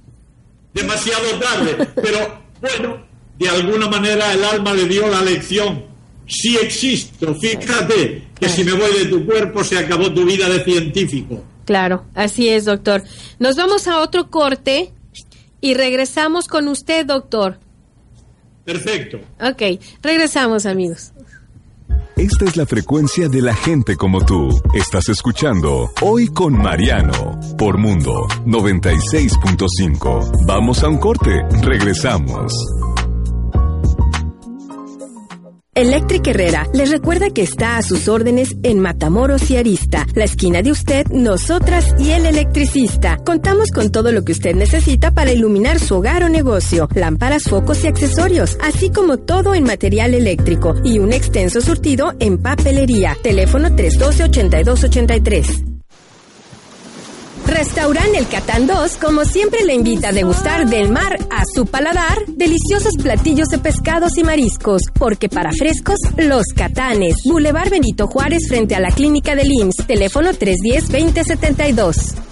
Demasiado tarde. Pero bueno, de alguna manera el alma le dio la lección. Sí existo. Fíjate que si me voy de tu cuerpo se acabó tu vida de científico. Claro, así es, doctor. Nos vamos a otro corte y regresamos con usted, doctor. Perfecto. Ok, regresamos, amigos. Esta es la frecuencia de la gente como tú. Estás escuchando Hoy con Mariano por Mundo 96.5. Vamos a un corte. Regresamos. Electric Herrera les recuerda que está a sus órdenes en Matamoros y Arista, la esquina de usted, nosotras y el electricista. Contamos con todo lo que usted necesita para iluminar su hogar o negocio, lámparas, focos y accesorios, así como todo en material eléctrico y un extenso surtido en papelería. Teléfono 312-8283. Restaurante El Catán 2, como siempre, le invita a degustar del mar a su paladar deliciosos platillos de pescados y mariscos, porque para frescos, los Catanes. Boulevard Benito Juárez frente a la clínica del IMSS. Teléfono 310-2072.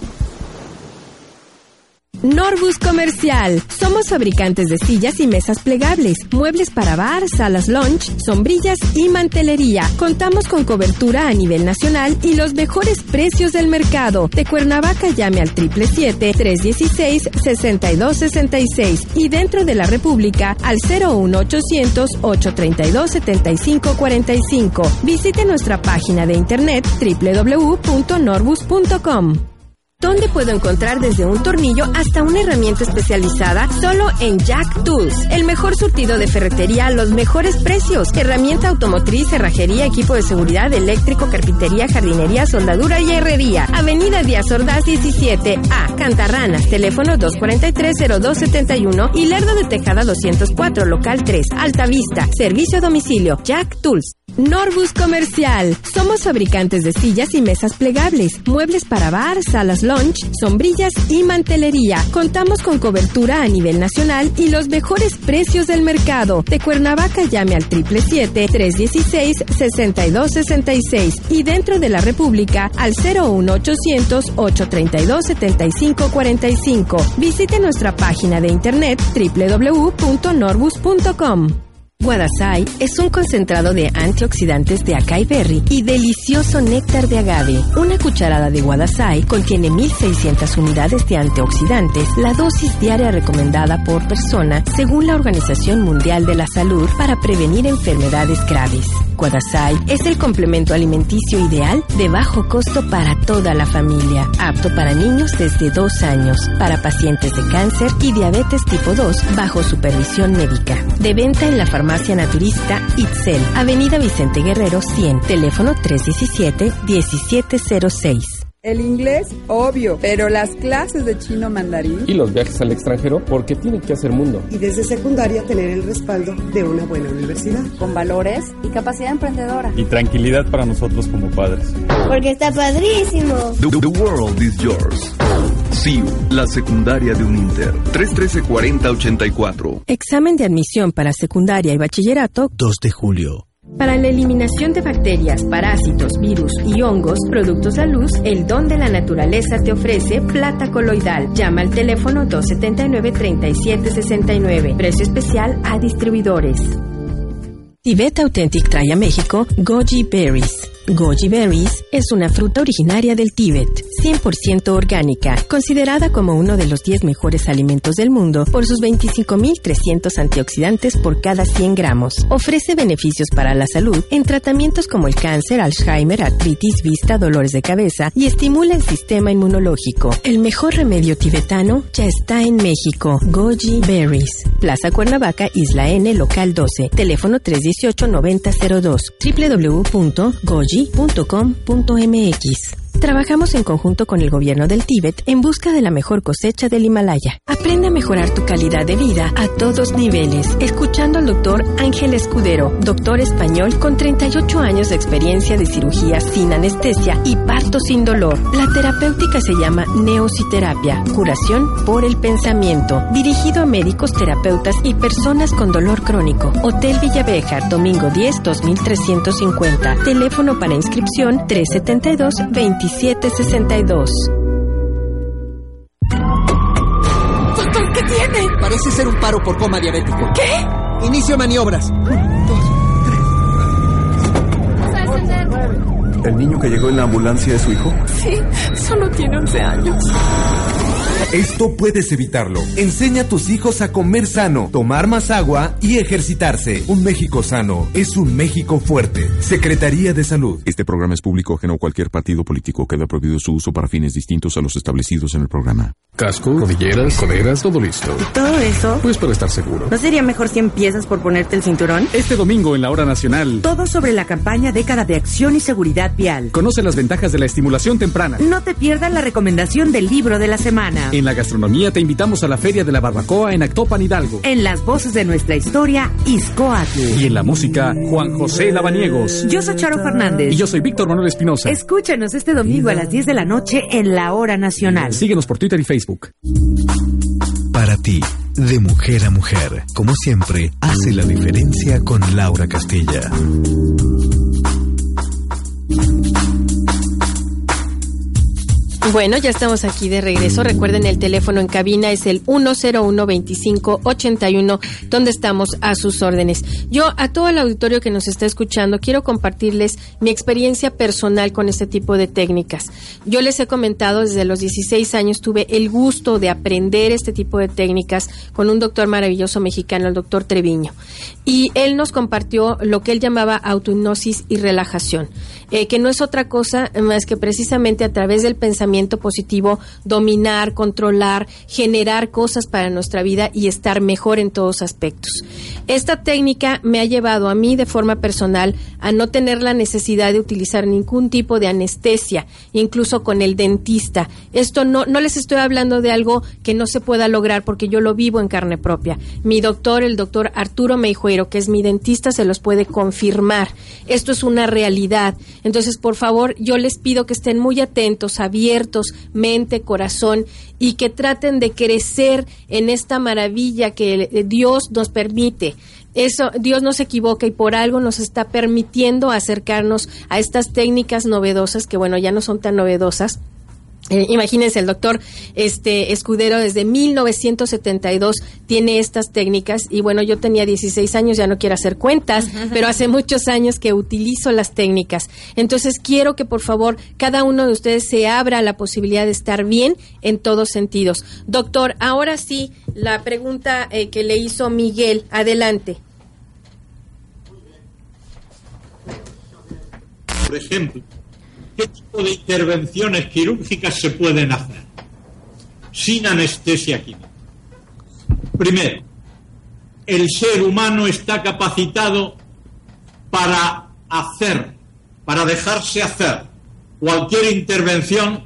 Norbus Comercial. Somos fabricantes de sillas y mesas plegables, muebles para bar, salas lunch, sombrillas y mantelería. Contamos con cobertura a nivel nacional y los mejores precios del mercado. De Cuernavaca llame al 777-316-6266 y dentro de la República al 01800-832-7545. Visite nuestra página de internet www.norbus.com. ¿Dónde puedo encontrar desde un tornillo hasta una herramienta especializada? Solo en Jack Tools. El mejor surtido de ferretería, los mejores precios. Herramienta automotriz, cerrajería, equipo de seguridad, eléctrico, carpintería, jardinería, soldadura y herrería. Avenida Díaz Ordaz 17 A. Cantarranas. Teléfono 243-0271 y Lerdo de Tejada 204, local 3. Alta Vista. Servicio a domicilio. Jack Tools. Norbus Comercial. Somos fabricantes de sillas y mesas plegables, muebles para bar, salas lunch, sombrillas y mantelería. Contamos con cobertura a nivel nacional y los mejores precios del mercado. De Cuernavaca llame al 777-316-6266 y dentro de la República al 01800-832-7545. Visite nuestra página de internet www.norbus.com. Guadasai es un concentrado de antioxidantes de acai berry y delicioso néctar de agave. Una cucharada de Guadasai contiene 1600 unidades de antioxidantes, la dosis diaria recomendada por persona según la Organización Mundial de la Salud para prevenir enfermedades graves. Guadasai es el complemento alimenticio ideal de bajo costo para toda la familia, apto para niños desde 2 años, para pacientes de cáncer y diabetes tipo 2 bajo supervisión médica. De venta en la farmacia naturista Itzel, Avenida Vicente Guerrero 100, teléfono 317-1706. El inglés, obvio, pero las clases de chino mandarín. Y los viajes al extranjero porque tienen que hacer mundo. Y desde secundaria tener el respaldo de una buena universidad. Con valores y capacidad emprendedora. Y tranquilidad para nosotros como padres. Porque está padrísimo. The, the world is yours. SIU, la secundaria de un Inter. 313-4084. Examen de admisión para secundaria y bachillerato 2 de julio. Para la eliminación de bacterias, parásitos, virus y hongos, productos a luz, el don de la naturaleza te ofrece plata coloidal. Llama al teléfono 279-3769. Precio especial a distribuidores. Tibet Authentic trae a México Goji Berries. Goji Berries es una fruta originaria del Tíbet, 100% orgánica, considerada como uno de los 10 mejores alimentos del mundo por sus 25.300 antioxidantes por cada 100 gramos. Ofrece beneficios para la salud en tratamientos como el cáncer, Alzheimer, artritis, vista, dolores de cabeza y estimula el sistema inmunológico. El mejor remedio tibetano ya está en México. Goji Berries. Plaza Cuernavaca, Isla N, local 12. Teléfono 318-9002. www.goji.com.mx Trabajamos en conjunto con el gobierno del Tíbet en busca de la mejor cosecha del Himalaya. Aprende a mejorar tu calidad de vida a todos niveles, escuchando al doctor Ángel Escudero, doctor español con 38 años de experiencia de cirugía sin anestesia y parto sin dolor. La terapéutica se llama neociterapia, curación por el pensamiento, dirigido a médicos, terapeutas y personas con dolor crónico. Hotel Villavejar, domingo 10, 2350. Teléfono para inscripción 372-2762. Doctor, ¿qué tiene? Parece ser un paro por coma diabético. ¿Qué? Inicio maniobras. ¿El niño que llegó en la ambulancia es su hijo? Sí, solo tiene 11 años. Esto puedes evitarlo. Enseña a tus hijos a comer sano, tomar más agua y ejercitarse. Un México sano es un México fuerte. Secretaría de Salud. Este programa es público ajeno a cualquier partido político. Queda prohibido su uso para fines distintos a los establecidos en el programa. Casco, rodilleras, coderas, todo listo. ¿Todo eso? Pues para estar seguro. ¿No sería mejor si empiezas por ponerte el cinturón? Este domingo en la hora nacional. Todo sobre la campaña Década de Acción y Seguridad Vial. Conoce las ventajas de la estimulación temprana. No te pierdas la recomendación del libro de la semana. En la gastronomía te invitamos a la Feria de la Barbacoa en Actopan Hidalgo. En las voces de nuestra historia, Iscoatl. Y en la música, Juan José Lavaniegos. Yo soy Charo Fernández. Y yo soy Víctor Manuel Espinosa. Escúchanos este domingo a las 10 de la noche en la hora nacional. Síguenos por Twitter y Facebook. Para ti, de mujer a mujer, como siempre, hace la diferencia con Laura Castilla. Bueno, ya estamos aquí de regreso. Recuerden, el teléfono en cabina es el 101-2581, donde estamos a sus órdenes. Yo, a todo el auditorio que nos está escuchando, quiero compartirles mi experiencia personal con este tipo de técnicas. Yo les he comentado, desde los 16 años tuve el gusto de aprender este tipo de técnicas con un doctor maravilloso mexicano, el doctor Treviño. Y él nos compartió lo que él llamaba autohipnosis y relajación, eh, que no es otra cosa más que precisamente a través del pensamiento positivo, dominar, controlar, generar cosas para nuestra vida y estar mejor en todos aspectos. Esta técnica me ha llevado a mí de forma personal a no tener la necesidad de utilizar ningún tipo de anestesia, incluso con el dentista. Esto no, no les estoy hablando de algo que no se pueda lograr porque yo lo vivo en carne propia. Mi doctor, el doctor Arturo Meijuero, que es mi dentista, se los puede confirmar. Esto es una realidad. Entonces, por favor, yo les pido que estén muy atentos, abiertos, mente, corazón, y que traten de crecer en esta maravilla que Dios nos permite. Eso, Dios no se equivoca y por algo nos está permitiendo acercarnos a estas técnicas novedosas, que bueno, ya no son tan novedosas, eh, imagínense, el doctor este, Escudero desde 1972 tiene estas técnicas y bueno, yo tenía 16 años, ya no quiero hacer cuentas, pero hace muchos años que utilizo las técnicas. Entonces quiero que por favor cada uno de ustedes se abra a la posibilidad de estar bien en todos sentidos. Doctor, ahora sí, la pregunta eh, que le hizo Miguel, adelante. Por ejemplo, ¿Qué tipo de intervenciones quirúrgicas se pueden hacer sin anestesia química? Primero, el ser humano está capacitado para hacer, para dejarse hacer cualquier intervención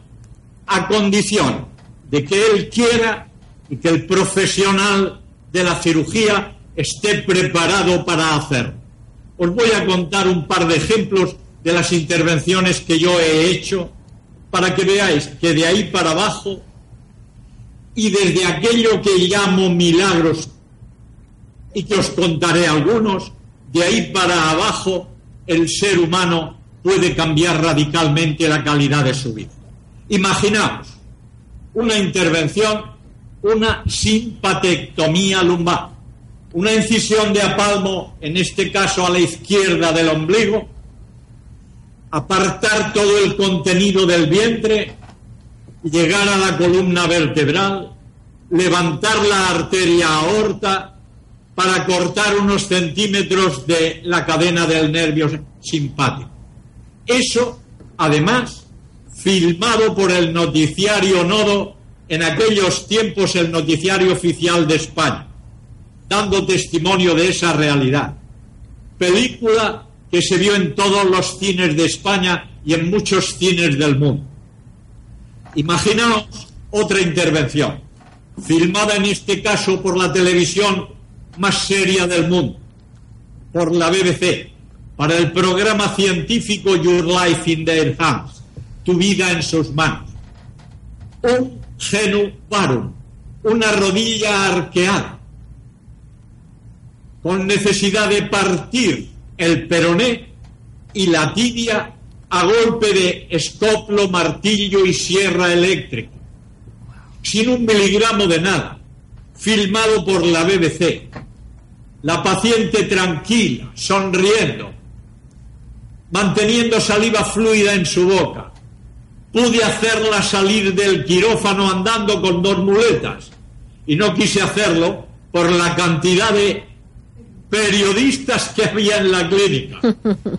a condición de que él quiera y que el profesional de la cirugía esté preparado para hacer. Os voy a contar un par de ejemplos de las intervenciones que yo he hecho para que veáis que de ahí para abajo y desde aquello que llamo milagros y que os contaré algunos, de ahí para abajo el ser humano puede cambiar radicalmente la calidad de su vida. Imaginaos una intervención, una simpatectomía lumbar, una incisión de apalmo, en este caso a la izquierda del ombligo, apartar todo el contenido del vientre, llegar a la columna vertebral, levantar la arteria aorta para cortar unos centímetros de la cadena del nervio simpático. Eso, además, filmado por el noticiario Nodo, en aquellos tiempos el noticiario oficial de España, dando testimonio de esa realidad. Película que se vio en todos los cines de España y en muchos cines del mundo. Imaginaos otra intervención, filmada en este caso por la televisión más seria del mundo, por la BBC, para el programa científico Your Life in Their Hands, Tu vida en sus manos. Un genu parum, una rodilla arqueada, con necesidad de partir el peroné y la tibia a golpe de escoplo, martillo y sierra eléctrica, sin un miligramo de nada, filmado por la BBC. La paciente tranquila, sonriendo, manteniendo saliva fluida en su boca. Pude hacerla salir del quirófano andando con dos muletas y no quise hacerlo por la cantidad de periodistas que había en la clínica,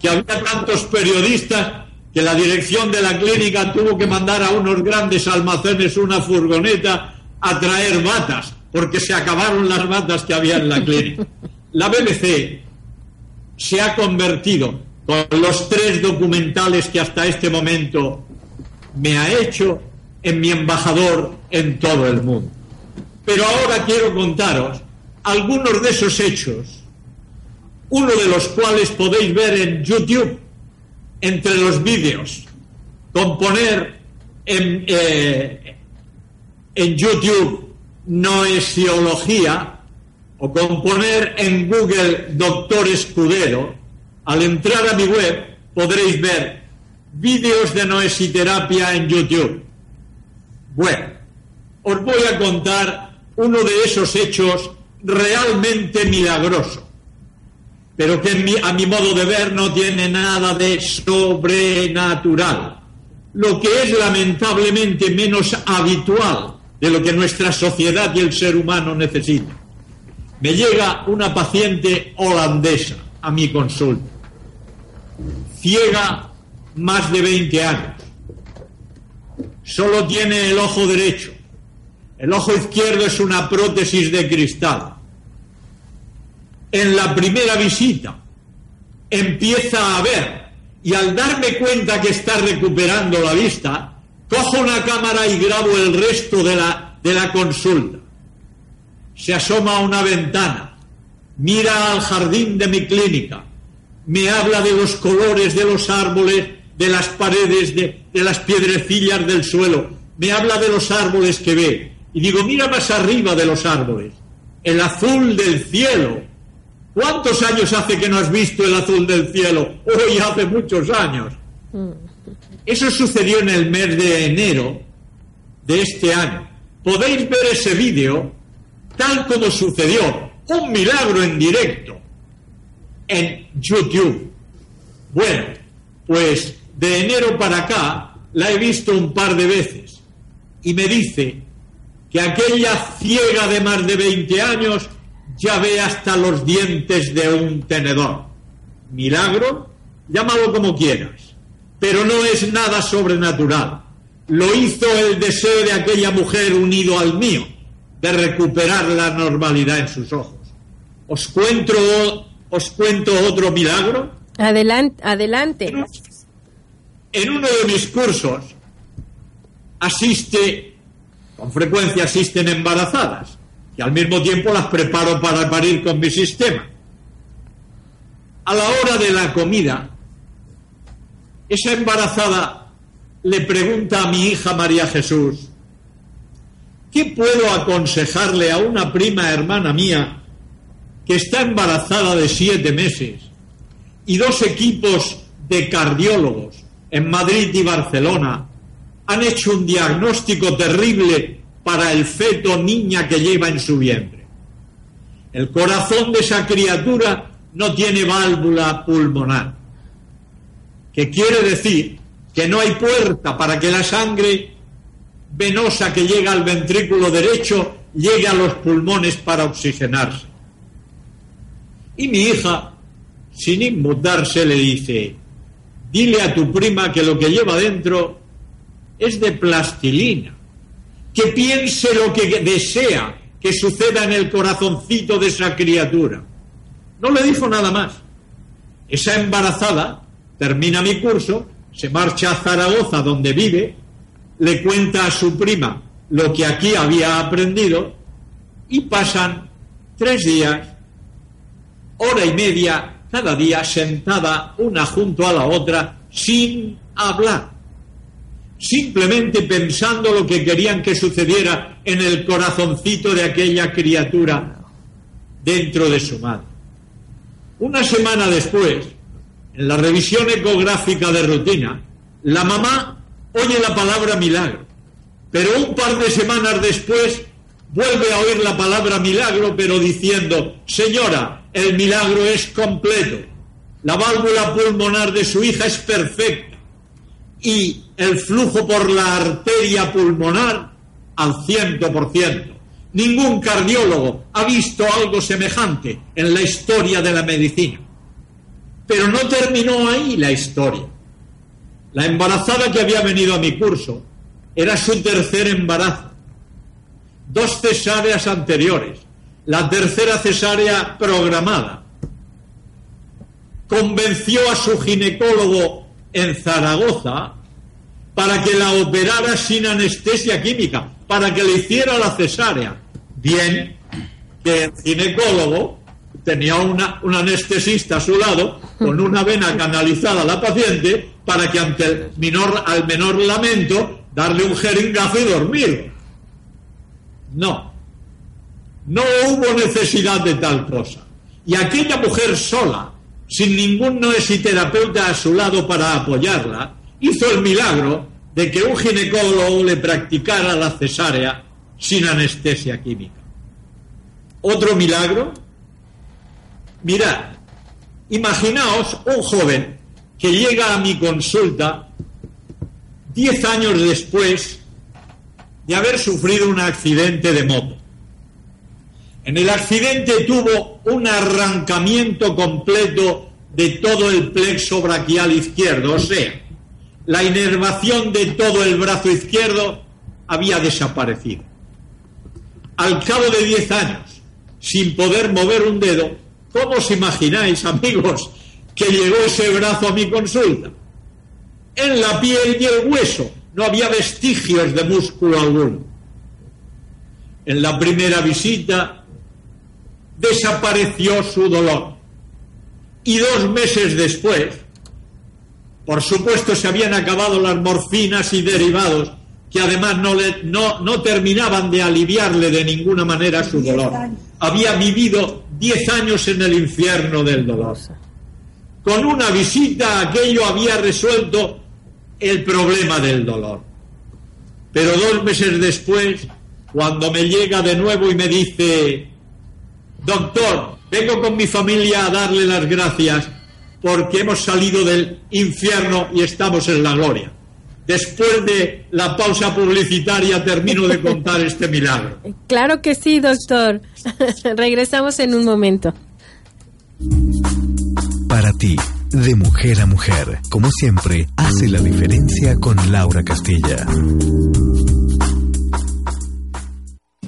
que había tantos periodistas que la dirección de la clínica tuvo que mandar a unos grandes almacenes una furgoneta a traer batas, porque se acabaron las batas que había en la clínica. La BBC se ha convertido con los tres documentales que hasta este momento me ha hecho en mi embajador en todo el mundo. Pero ahora quiero contaros algunos de esos hechos uno de los cuales podéis ver en YouTube, entre los vídeos, componer en, eh, en YouTube noesiología o componer en Google Doctor Escudero, al entrar a mi web podréis ver vídeos de noesiterapia en YouTube. Bueno, os voy a contar uno de esos hechos realmente milagrosos pero que a mi modo de ver no tiene nada de sobrenatural, lo que es lamentablemente menos habitual de lo que nuestra sociedad y el ser humano necesita. Me llega una paciente holandesa a mi consulta, ciega más de 20 años, solo tiene el ojo derecho, el ojo izquierdo es una prótesis de cristal en la primera visita empieza a ver y al darme cuenta que está recuperando la vista, cojo una cámara y grabo el resto de la, de la consulta. Se asoma a una ventana, mira al jardín de mi clínica, me habla de los colores de los árboles, de las paredes, de, de las piedrecillas del suelo, me habla de los árboles que ve. Y digo, mira más arriba de los árboles, el azul del cielo, ¿Cuántos años hace que no has visto el azul del cielo? Hoy hace muchos años. Eso sucedió en el mes de enero de este año. Podéis ver ese vídeo tal como sucedió. Un milagro en directo en YouTube. Bueno, pues de enero para acá la he visto un par de veces y me dice que aquella ciega de más de 20 años ve hasta los dientes de un tenedor. Milagro, llámalo como quieras, pero no es nada sobrenatural. Lo hizo el deseo de aquella mujer unido al mío, de recuperar la normalidad en sus ojos. ¿Os cuento, os cuento otro milagro? Adelante, adelante. En uno de mis cursos asiste, con frecuencia asisten embarazadas y al mismo tiempo las preparo para parir con mi sistema. A la hora de la comida, esa embarazada le pregunta a mi hija María Jesús, ¿qué puedo aconsejarle a una prima hermana mía que está embarazada de siete meses y dos equipos de cardiólogos en Madrid y Barcelona han hecho un diagnóstico terrible para el feto niña que lleva en su vientre. El corazón de esa criatura no tiene válvula pulmonar, que quiere decir que no hay puerta para que la sangre venosa que llega al ventrículo derecho llegue a los pulmones para oxigenarse. Y mi hija, sin inmutarse, le dice, dile a tu prima que lo que lleva dentro es de plastilina que piense lo que desea que suceda en el corazoncito de esa criatura. No le dijo nada más. Esa embarazada termina mi curso, se marcha a Zaragoza donde vive, le cuenta a su prima lo que aquí había aprendido y pasan tres días, hora y media cada día sentada una junto a la otra sin hablar, simplemente pensando lo que querían que sucediera en el corazoncito de aquella criatura dentro de su madre. Una semana después, en la revisión ecográfica de rutina, la mamá oye la palabra milagro, pero un par de semanas después vuelve a oír la palabra milagro, pero diciendo, señora, el milagro es completo, la válvula pulmonar de su hija es perfecta y el flujo por la arteria pulmonar al ciento por ciento. Ningún cardiólogo ha visto algo semejante en la historia de la medicina. Pero no terminó ahí la historia. La embarazada que había venido a mi curso era su tercer embarazo. Dos cesáreas anteriores, la tercera cesárea programada. Convenció a su ginecólogo en Zaragoza para que la operara sin anestesia química, para que le hiciera la cesárea. Bien, que el ginecólogo tenía una, un anestesista a su lado con una vena canalizada a la paciente para que ante el menor, al menor lamento darle un jeringazo y dormir. No, no hubo necesidad de tal cosa. Y aquella mujer sola, sin ningún noesiterapeuta a su lado para apoyarla, hizo el milagro de que un ginecólogo le practicara la cesárea sin anestesia química. Otro milagro. Mirad, imaginaos un joven que llega a mi consulta diez años después de haber sufrido un accidente de moto. En el accidente tuvo un arrancamiento completo de todo el plexo braquial izquierdo, o sea, la inervación de todo el brazo izquierdo había desaparecido. Al cabo de diez años, sin poder mover un dedo, ¿cómo os imagináis, amigos, que llegó ese brazo a mi consulta? En la piel y el hueso, no había vestigios de músculo alguno. En la primera visita desapareció su dolor. Y dos meses después, por supuesto, se habían acabado las morfinas y derivados que además no, le, no, no terminaban de aliviarle de ninguna manera su dolor. Había vivido diez años en el infierno del dolor. Con una visita aquello había resuelto el problema del dolor. Pero dos meses después, cuando me llega de nuevo y me dice, doctor, vengo con mi familia a darle las gracias porque hemos salido del infierno y estamos en la gloria. Después de la pausa publicitaria termino de contar este milagro. Claro que sí, doctor. Regresamos en un momento. Para ti, de mujer a mujer, como siempre, hace la diferencia con Laura Castilla.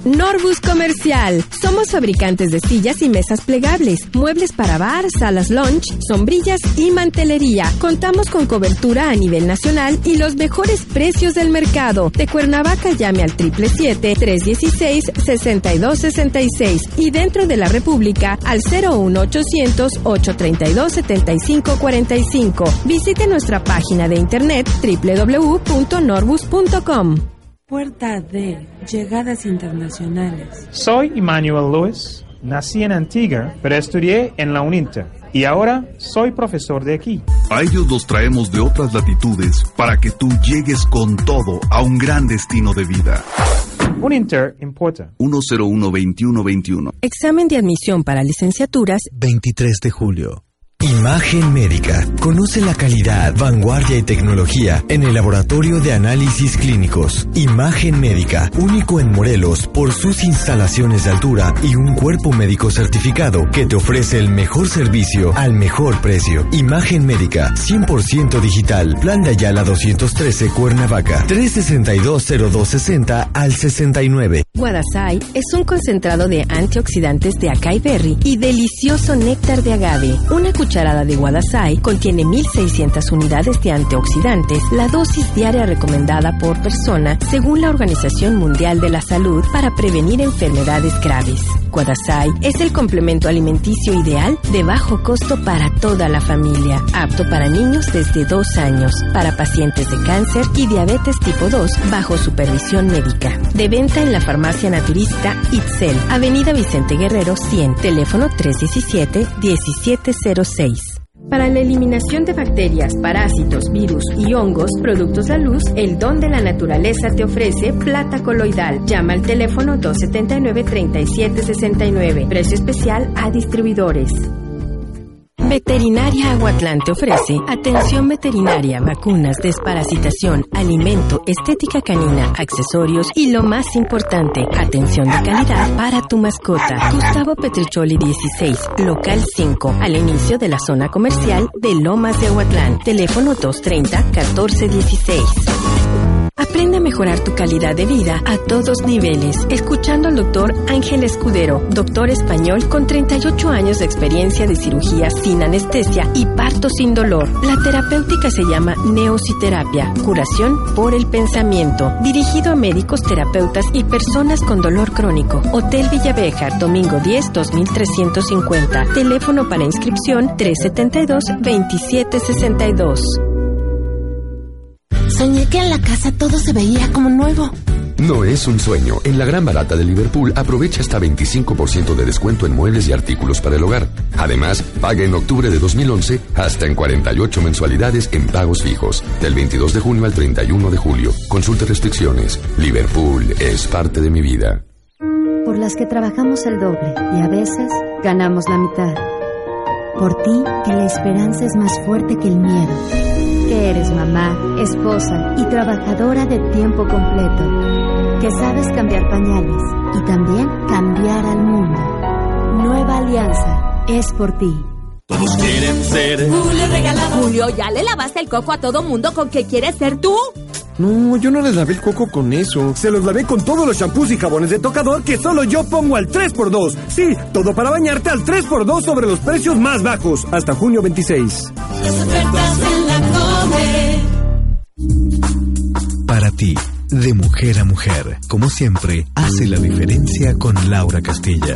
Norbus Comercial. Somos fabricantes de sillas y mesas plegables, muebles para bar, salas lunch, sombrillas y mantelería. Contamos con cobertura a nivel nacional y los mejores precios del mercado. De Cuernavaca llame al 777-316-6266 y dentro de la República al 01800-832-7545. Visite nuestra página de internet www.norbus.com. Puerta D, llegadas internacionales. Soy Emmanuel Lewis, nací en Antigua, pero estudié en la UNINTER y ahora soy profesor de aquí. A ellos los traemos de otras latitudes para que tú llegues con todo a un gran destino de vida. UNINTER importa. 1012121. Examen de admisión para licenciaturas 23 de julio. Imagen Médica. Conoce la calidad, vanguardia y tecnología en el Laboratorio de Análisis Clínicos. Imagen Médica, único en Morelos por sus instalaciones de altura y un cuerpo médico certificado que te ofrece el mejor servicio al mejor precio. Imagen Médica, 100% digital. Plan de Ayala 213 Cuernavaca. 362-0260 al 69. Guadasai es un concentrado de antioxidantes de acai berry y delicioso néctar de agave. Una cucharada de Guadasai contiene 1600 unidades de antioxidantes, la dosis diaria recomendada por persona según la Organización Mundial de la Salud para prevenir enfermedades graves. Guadasai es el complemento alimenticio ideal de bajo costo para toda la familia, apto para niños desde 2 años, para pacientes de cáncer y diabetes tipo 2 bajo supervisión médica. De venta en la farmacia Naturista Itzel, Avenida Vicente Guerrero 100, teléfono 317-1706. Para la eliminación de bacterias, parásitos, virus y hongos, productos de luz, el don de la naturaleza te ofrece plata coloidal. Llama al teléfono 279-3769. Precio especial a distribuidores. Veterinaria Aguatlán te ofrece atención veterinaria, vacunas, desparasitación, alimento, estética canina, accesorios y lo más importante, atención de calidad para tu mascota. Gustavo Petricholi 16, local 5, al inicio de la zona comercial de Lomas de Aguatlán. Teléfono 230 1416. Aprende a mejorar tu calidad de vida a todos niveles, escuchando al doctor Ángel Escudero, doctor español con 38 años de experiencia de cirugía sin anestesia y parto sin dolor. La terapéutica se llama neociterapia, curación por el pensamiento, dirigido a médicos, terapeutas y personas con dolor crónico. Hotel Villavejar, domingo 10, 2350. Teléfono para inscripción 372-2762. Soñé que en la casa todo se veía como nuevo. No es un sueño. En la gran barata de Liverpool aprovecha hasta 25% de descuento en muebles y artículos para el hogar. Además, paga en octubre de 2011 hasta en 48 mensualidades en pagos fijos. Del 22 de junio al 31 de julio. Consulte restricciones. Liverpool es parte de mi vida. Por las que trabajamos el doble y a veces ganamos la mitad. Por ti, que la esperanza es más fuerte que el miedo. Eres mamá, esposa y trabajadora de tiempo completo. Que sabes cambiar pañales y también cambiar al mundo. Nueva Alianza es por ti. Todos quieren ser Julio regalado. Julio, ¿ya le lavaste el coco a todo mundo con que quieres ser tú? No, yo no les lavé el coco con eso. Se los lavé con todos los champús y jabones de tocador que solo yo pongo al 3x2. Sí, todo para bañarte al 3x2 sobre los precios más bajos. Hasta junio 26. Para ti, de mujer a mujer, como siempre, hace la diferencia con Laura Castilla.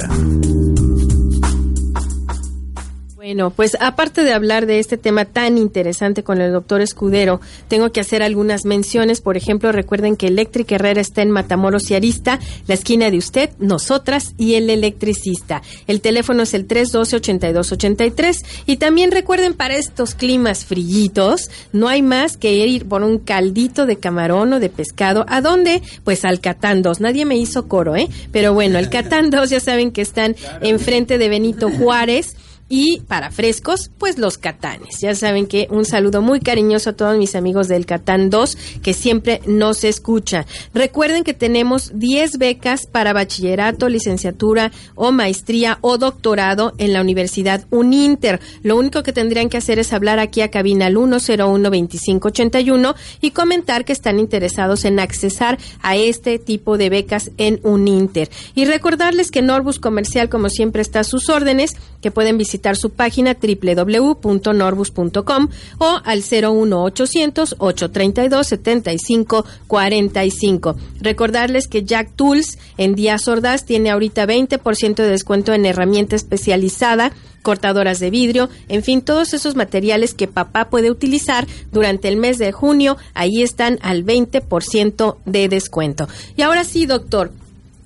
Bueno, pues aparte de hablar de este tema tan interesante con el doctor Escudero, tengo que hacer algunas menciones. Por ejemplo, recuerden que Electric Herrera está en Matamoros y Arista, la esquina de usted, nosotras y el electricista. El teléfono es el 312-8283. Y también recuerden, para estos climas frillitos, no hay más que ir por un caldito de camarón o de pescado. ¿A dónde? Pues al Catán 2. Nadie me hizo coro, ¿eh? Pero bueno, el Catán 2 ya saben que están enfrente de Benito Juárez. Y para frescos, pues los catanes. Ya saben que un saludo muy cariñoso a todos mis amigos del Catán 2 que siempre nos escuchan. Recuerden que tenemos 10 becas para bachillerato, licenciatura o maestría o doctorado en la Universidad Uninter. Lo único que tendrían que hacer es hablar aquí a cabina al 101-2581 y comentar que están interesados en accesar a este tipo de becas en Uninter. Y recordarles que Norbus Comercial, como siempre, está a sus órdenes, que pueden visitar su página www.norbus.com o al 01800 832 7545. Recordarles que Jack Tools en Díaz Ordaz tiene ahorita 20% de descuento en herramienta especializada cortadoras de vidrio, en fin, todos esos materiales que papá puede utilizar durante el mes de junio, ahí están al 20% de descuento. Y ahora sí, doctor,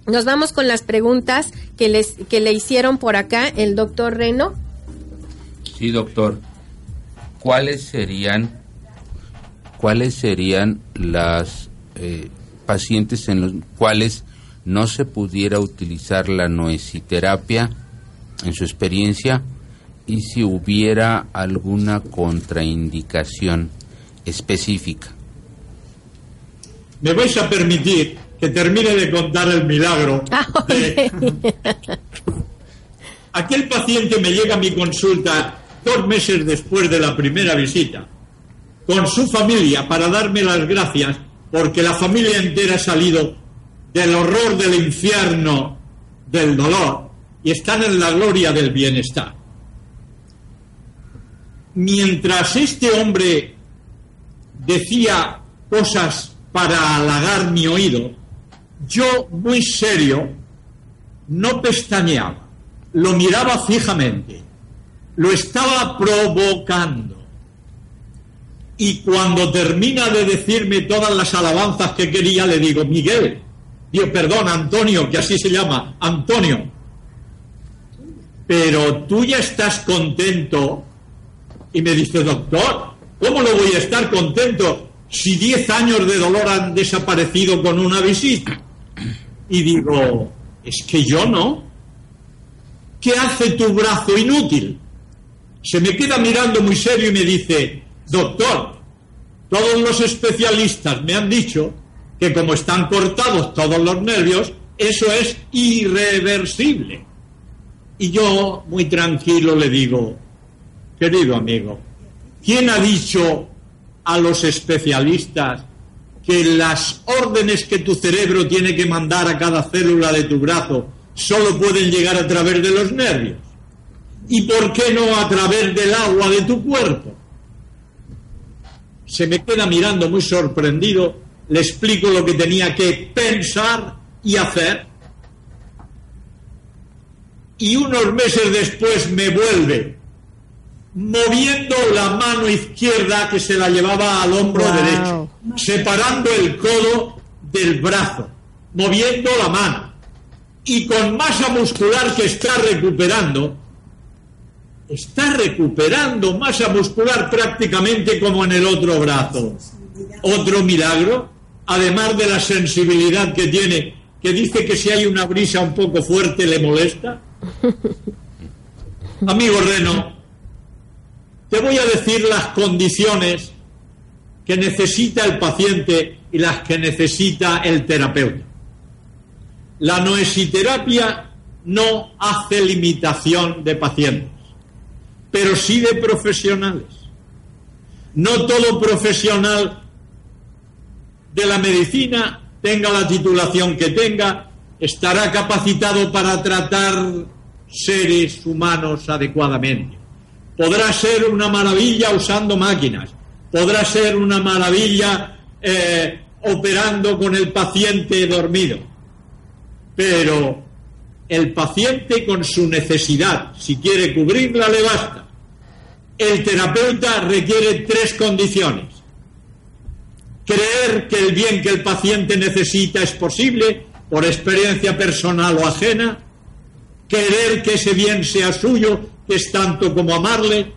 nos vamos con las preguntas que, les, que le hicieron por acá el doctor Reno. Sí, doctor. ¿Cuáles serían, cuáles serían las eh, pacientes en los cuales no se pudiera utilizar la noesiterapia en su experiencia y si hubiera alguna contraindicación específica? ¿Me vais a permitir que termine de contar el milagro? de... Aquel paciente me llega a mi consulta dos meses después de la primera visita, con su familia para darme las gracias porque la familia entera ha salido del horror del infierno, del dolor, y están en la gloria del bienestar. Mientras este hombre decía cosas para halagar mi oído, yo muy serio no pestañeaba, lo miraba fijamente, lo estaba provocando. Y cuando termina de decirme todas las alabanzas que quería, le digo, Miguel, Dios, perdón, Antonio, que así se llama, Antonio, pero tú ya estás contento. Y me dice, doctor, ¿cómo no voy a estar contento si 10 años de dolor han desaparecido con una visita? Y digo, es que yo no. ¿Qué hace tu brazo inútil? Se me queda mirando muy serio y me dice, doctor, todos los especialistas me han dicho que como están cortados todos los nervios, eso es irreversible. Y yo, muy tranquilo, le digo, querido amigo, ¿quién ha dicho a los especialistas que las órdenes que tu cerebro tiene que mandar a cada célula de tu brazo solo pueden llegar a través de los nervios? ¿Y por qué no a través del agua de tu cuerpo? Se me queda mirando muy sorprendido, le explico lo que tenía que pensar y hacer. Y unos meses después me vuelve moviendo la mano izquierda que se la llevaba al hombro derecho, separando el codo del brazo, moviendo la mano. Y con masa muscular que está recuperando, está recuperando masa muscular prácticamente como en el otro brazo. Otro milagro, además de la sensibilidad que tiene, que dice que si hay una brisa un poco fuerte le molesta. Amigo Reno, te voy a decir las condiciones que necesita el paciente y las que necesita el terapeuta. La noesiterapia no hace limitación de pacientes, pero sí de profesionales. No todo profesional de la medicina, tenga la titulación que tenga, estará capacitado para tratar seres humanos adecuadamente podrá ser una maravilla usando máquinas, podrá ser una maravilla eh, operando con el paciente dormido, pero el paciente con su necesidad, si quiere cubrirla, le basta. El terapeuta requiere tres condiciones. Creer que el bien que el paciente necesita es posible por experiencia personal o ajena, querer que ese bien sea suyo que es tanto como amarle,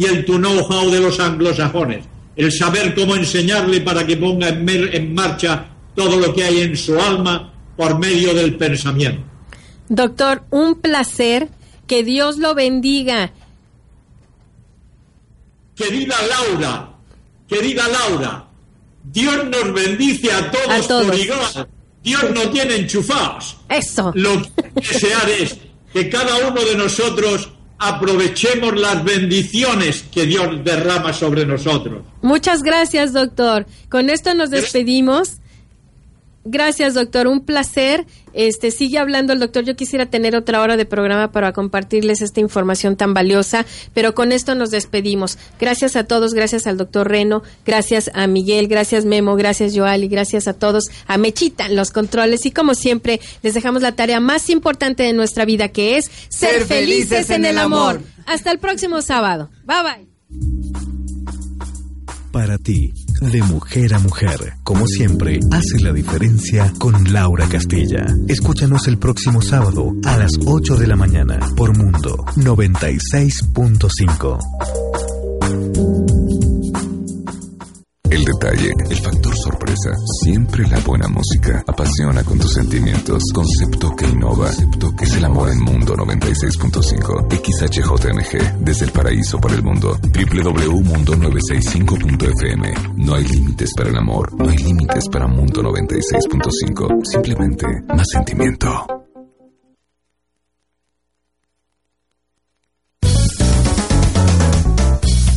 y el to know-how de los anglosajones, el saber cómo enseñarle para que ponga en, en marcha todo lo que hay en su alma por medio del pensamiento. Doctor, un placer, que Dios lo bendiga. Querida Laura, querida Laura, Dios nos bendice a todos, por igual. Dios no tiene enchufados. Eso. Lo que desear es que cada uno de nosotros aprovechemos las bendiciones que Dios derrama sobre nosotros. Muchas gracias, doctor. Con esto nos despedimos. Gracias, doctor. Un placer. Este sigue hablando el doctor. Yo quisiera tener otra hora de programa para compartirles esta información tan valiosa, pero con esto nos despedimos. Gracias a todos, gracias al doctor Reno, gracias a Miguel, gracias Memo, gracias Joali, gracias a todos, a Mechita los controles y como siempre les dejamos la tarea más importante de nuestra vida que es ser, felices, en, el amor. Hasta el próximo sábado. Bye bye. Para ti de mujer a mujer. Como siempre, hace la diferencia con Laura Castilla. Escúchanos el próximo sábado a las 8 de la mañana por Mundo 96.5. El detalle, el factor sorpresa, siempre la buena música. Apasiona con tus sentimientos. Concepto que innova. Concepto que es el amor en Mundo 96.5. XHJMG, desde el paraíso para el mundo. www.mundo965.fm. No hay límites para el amor. No hay límites para Mundo 96.5. Simplemente más sentimiento.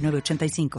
906985.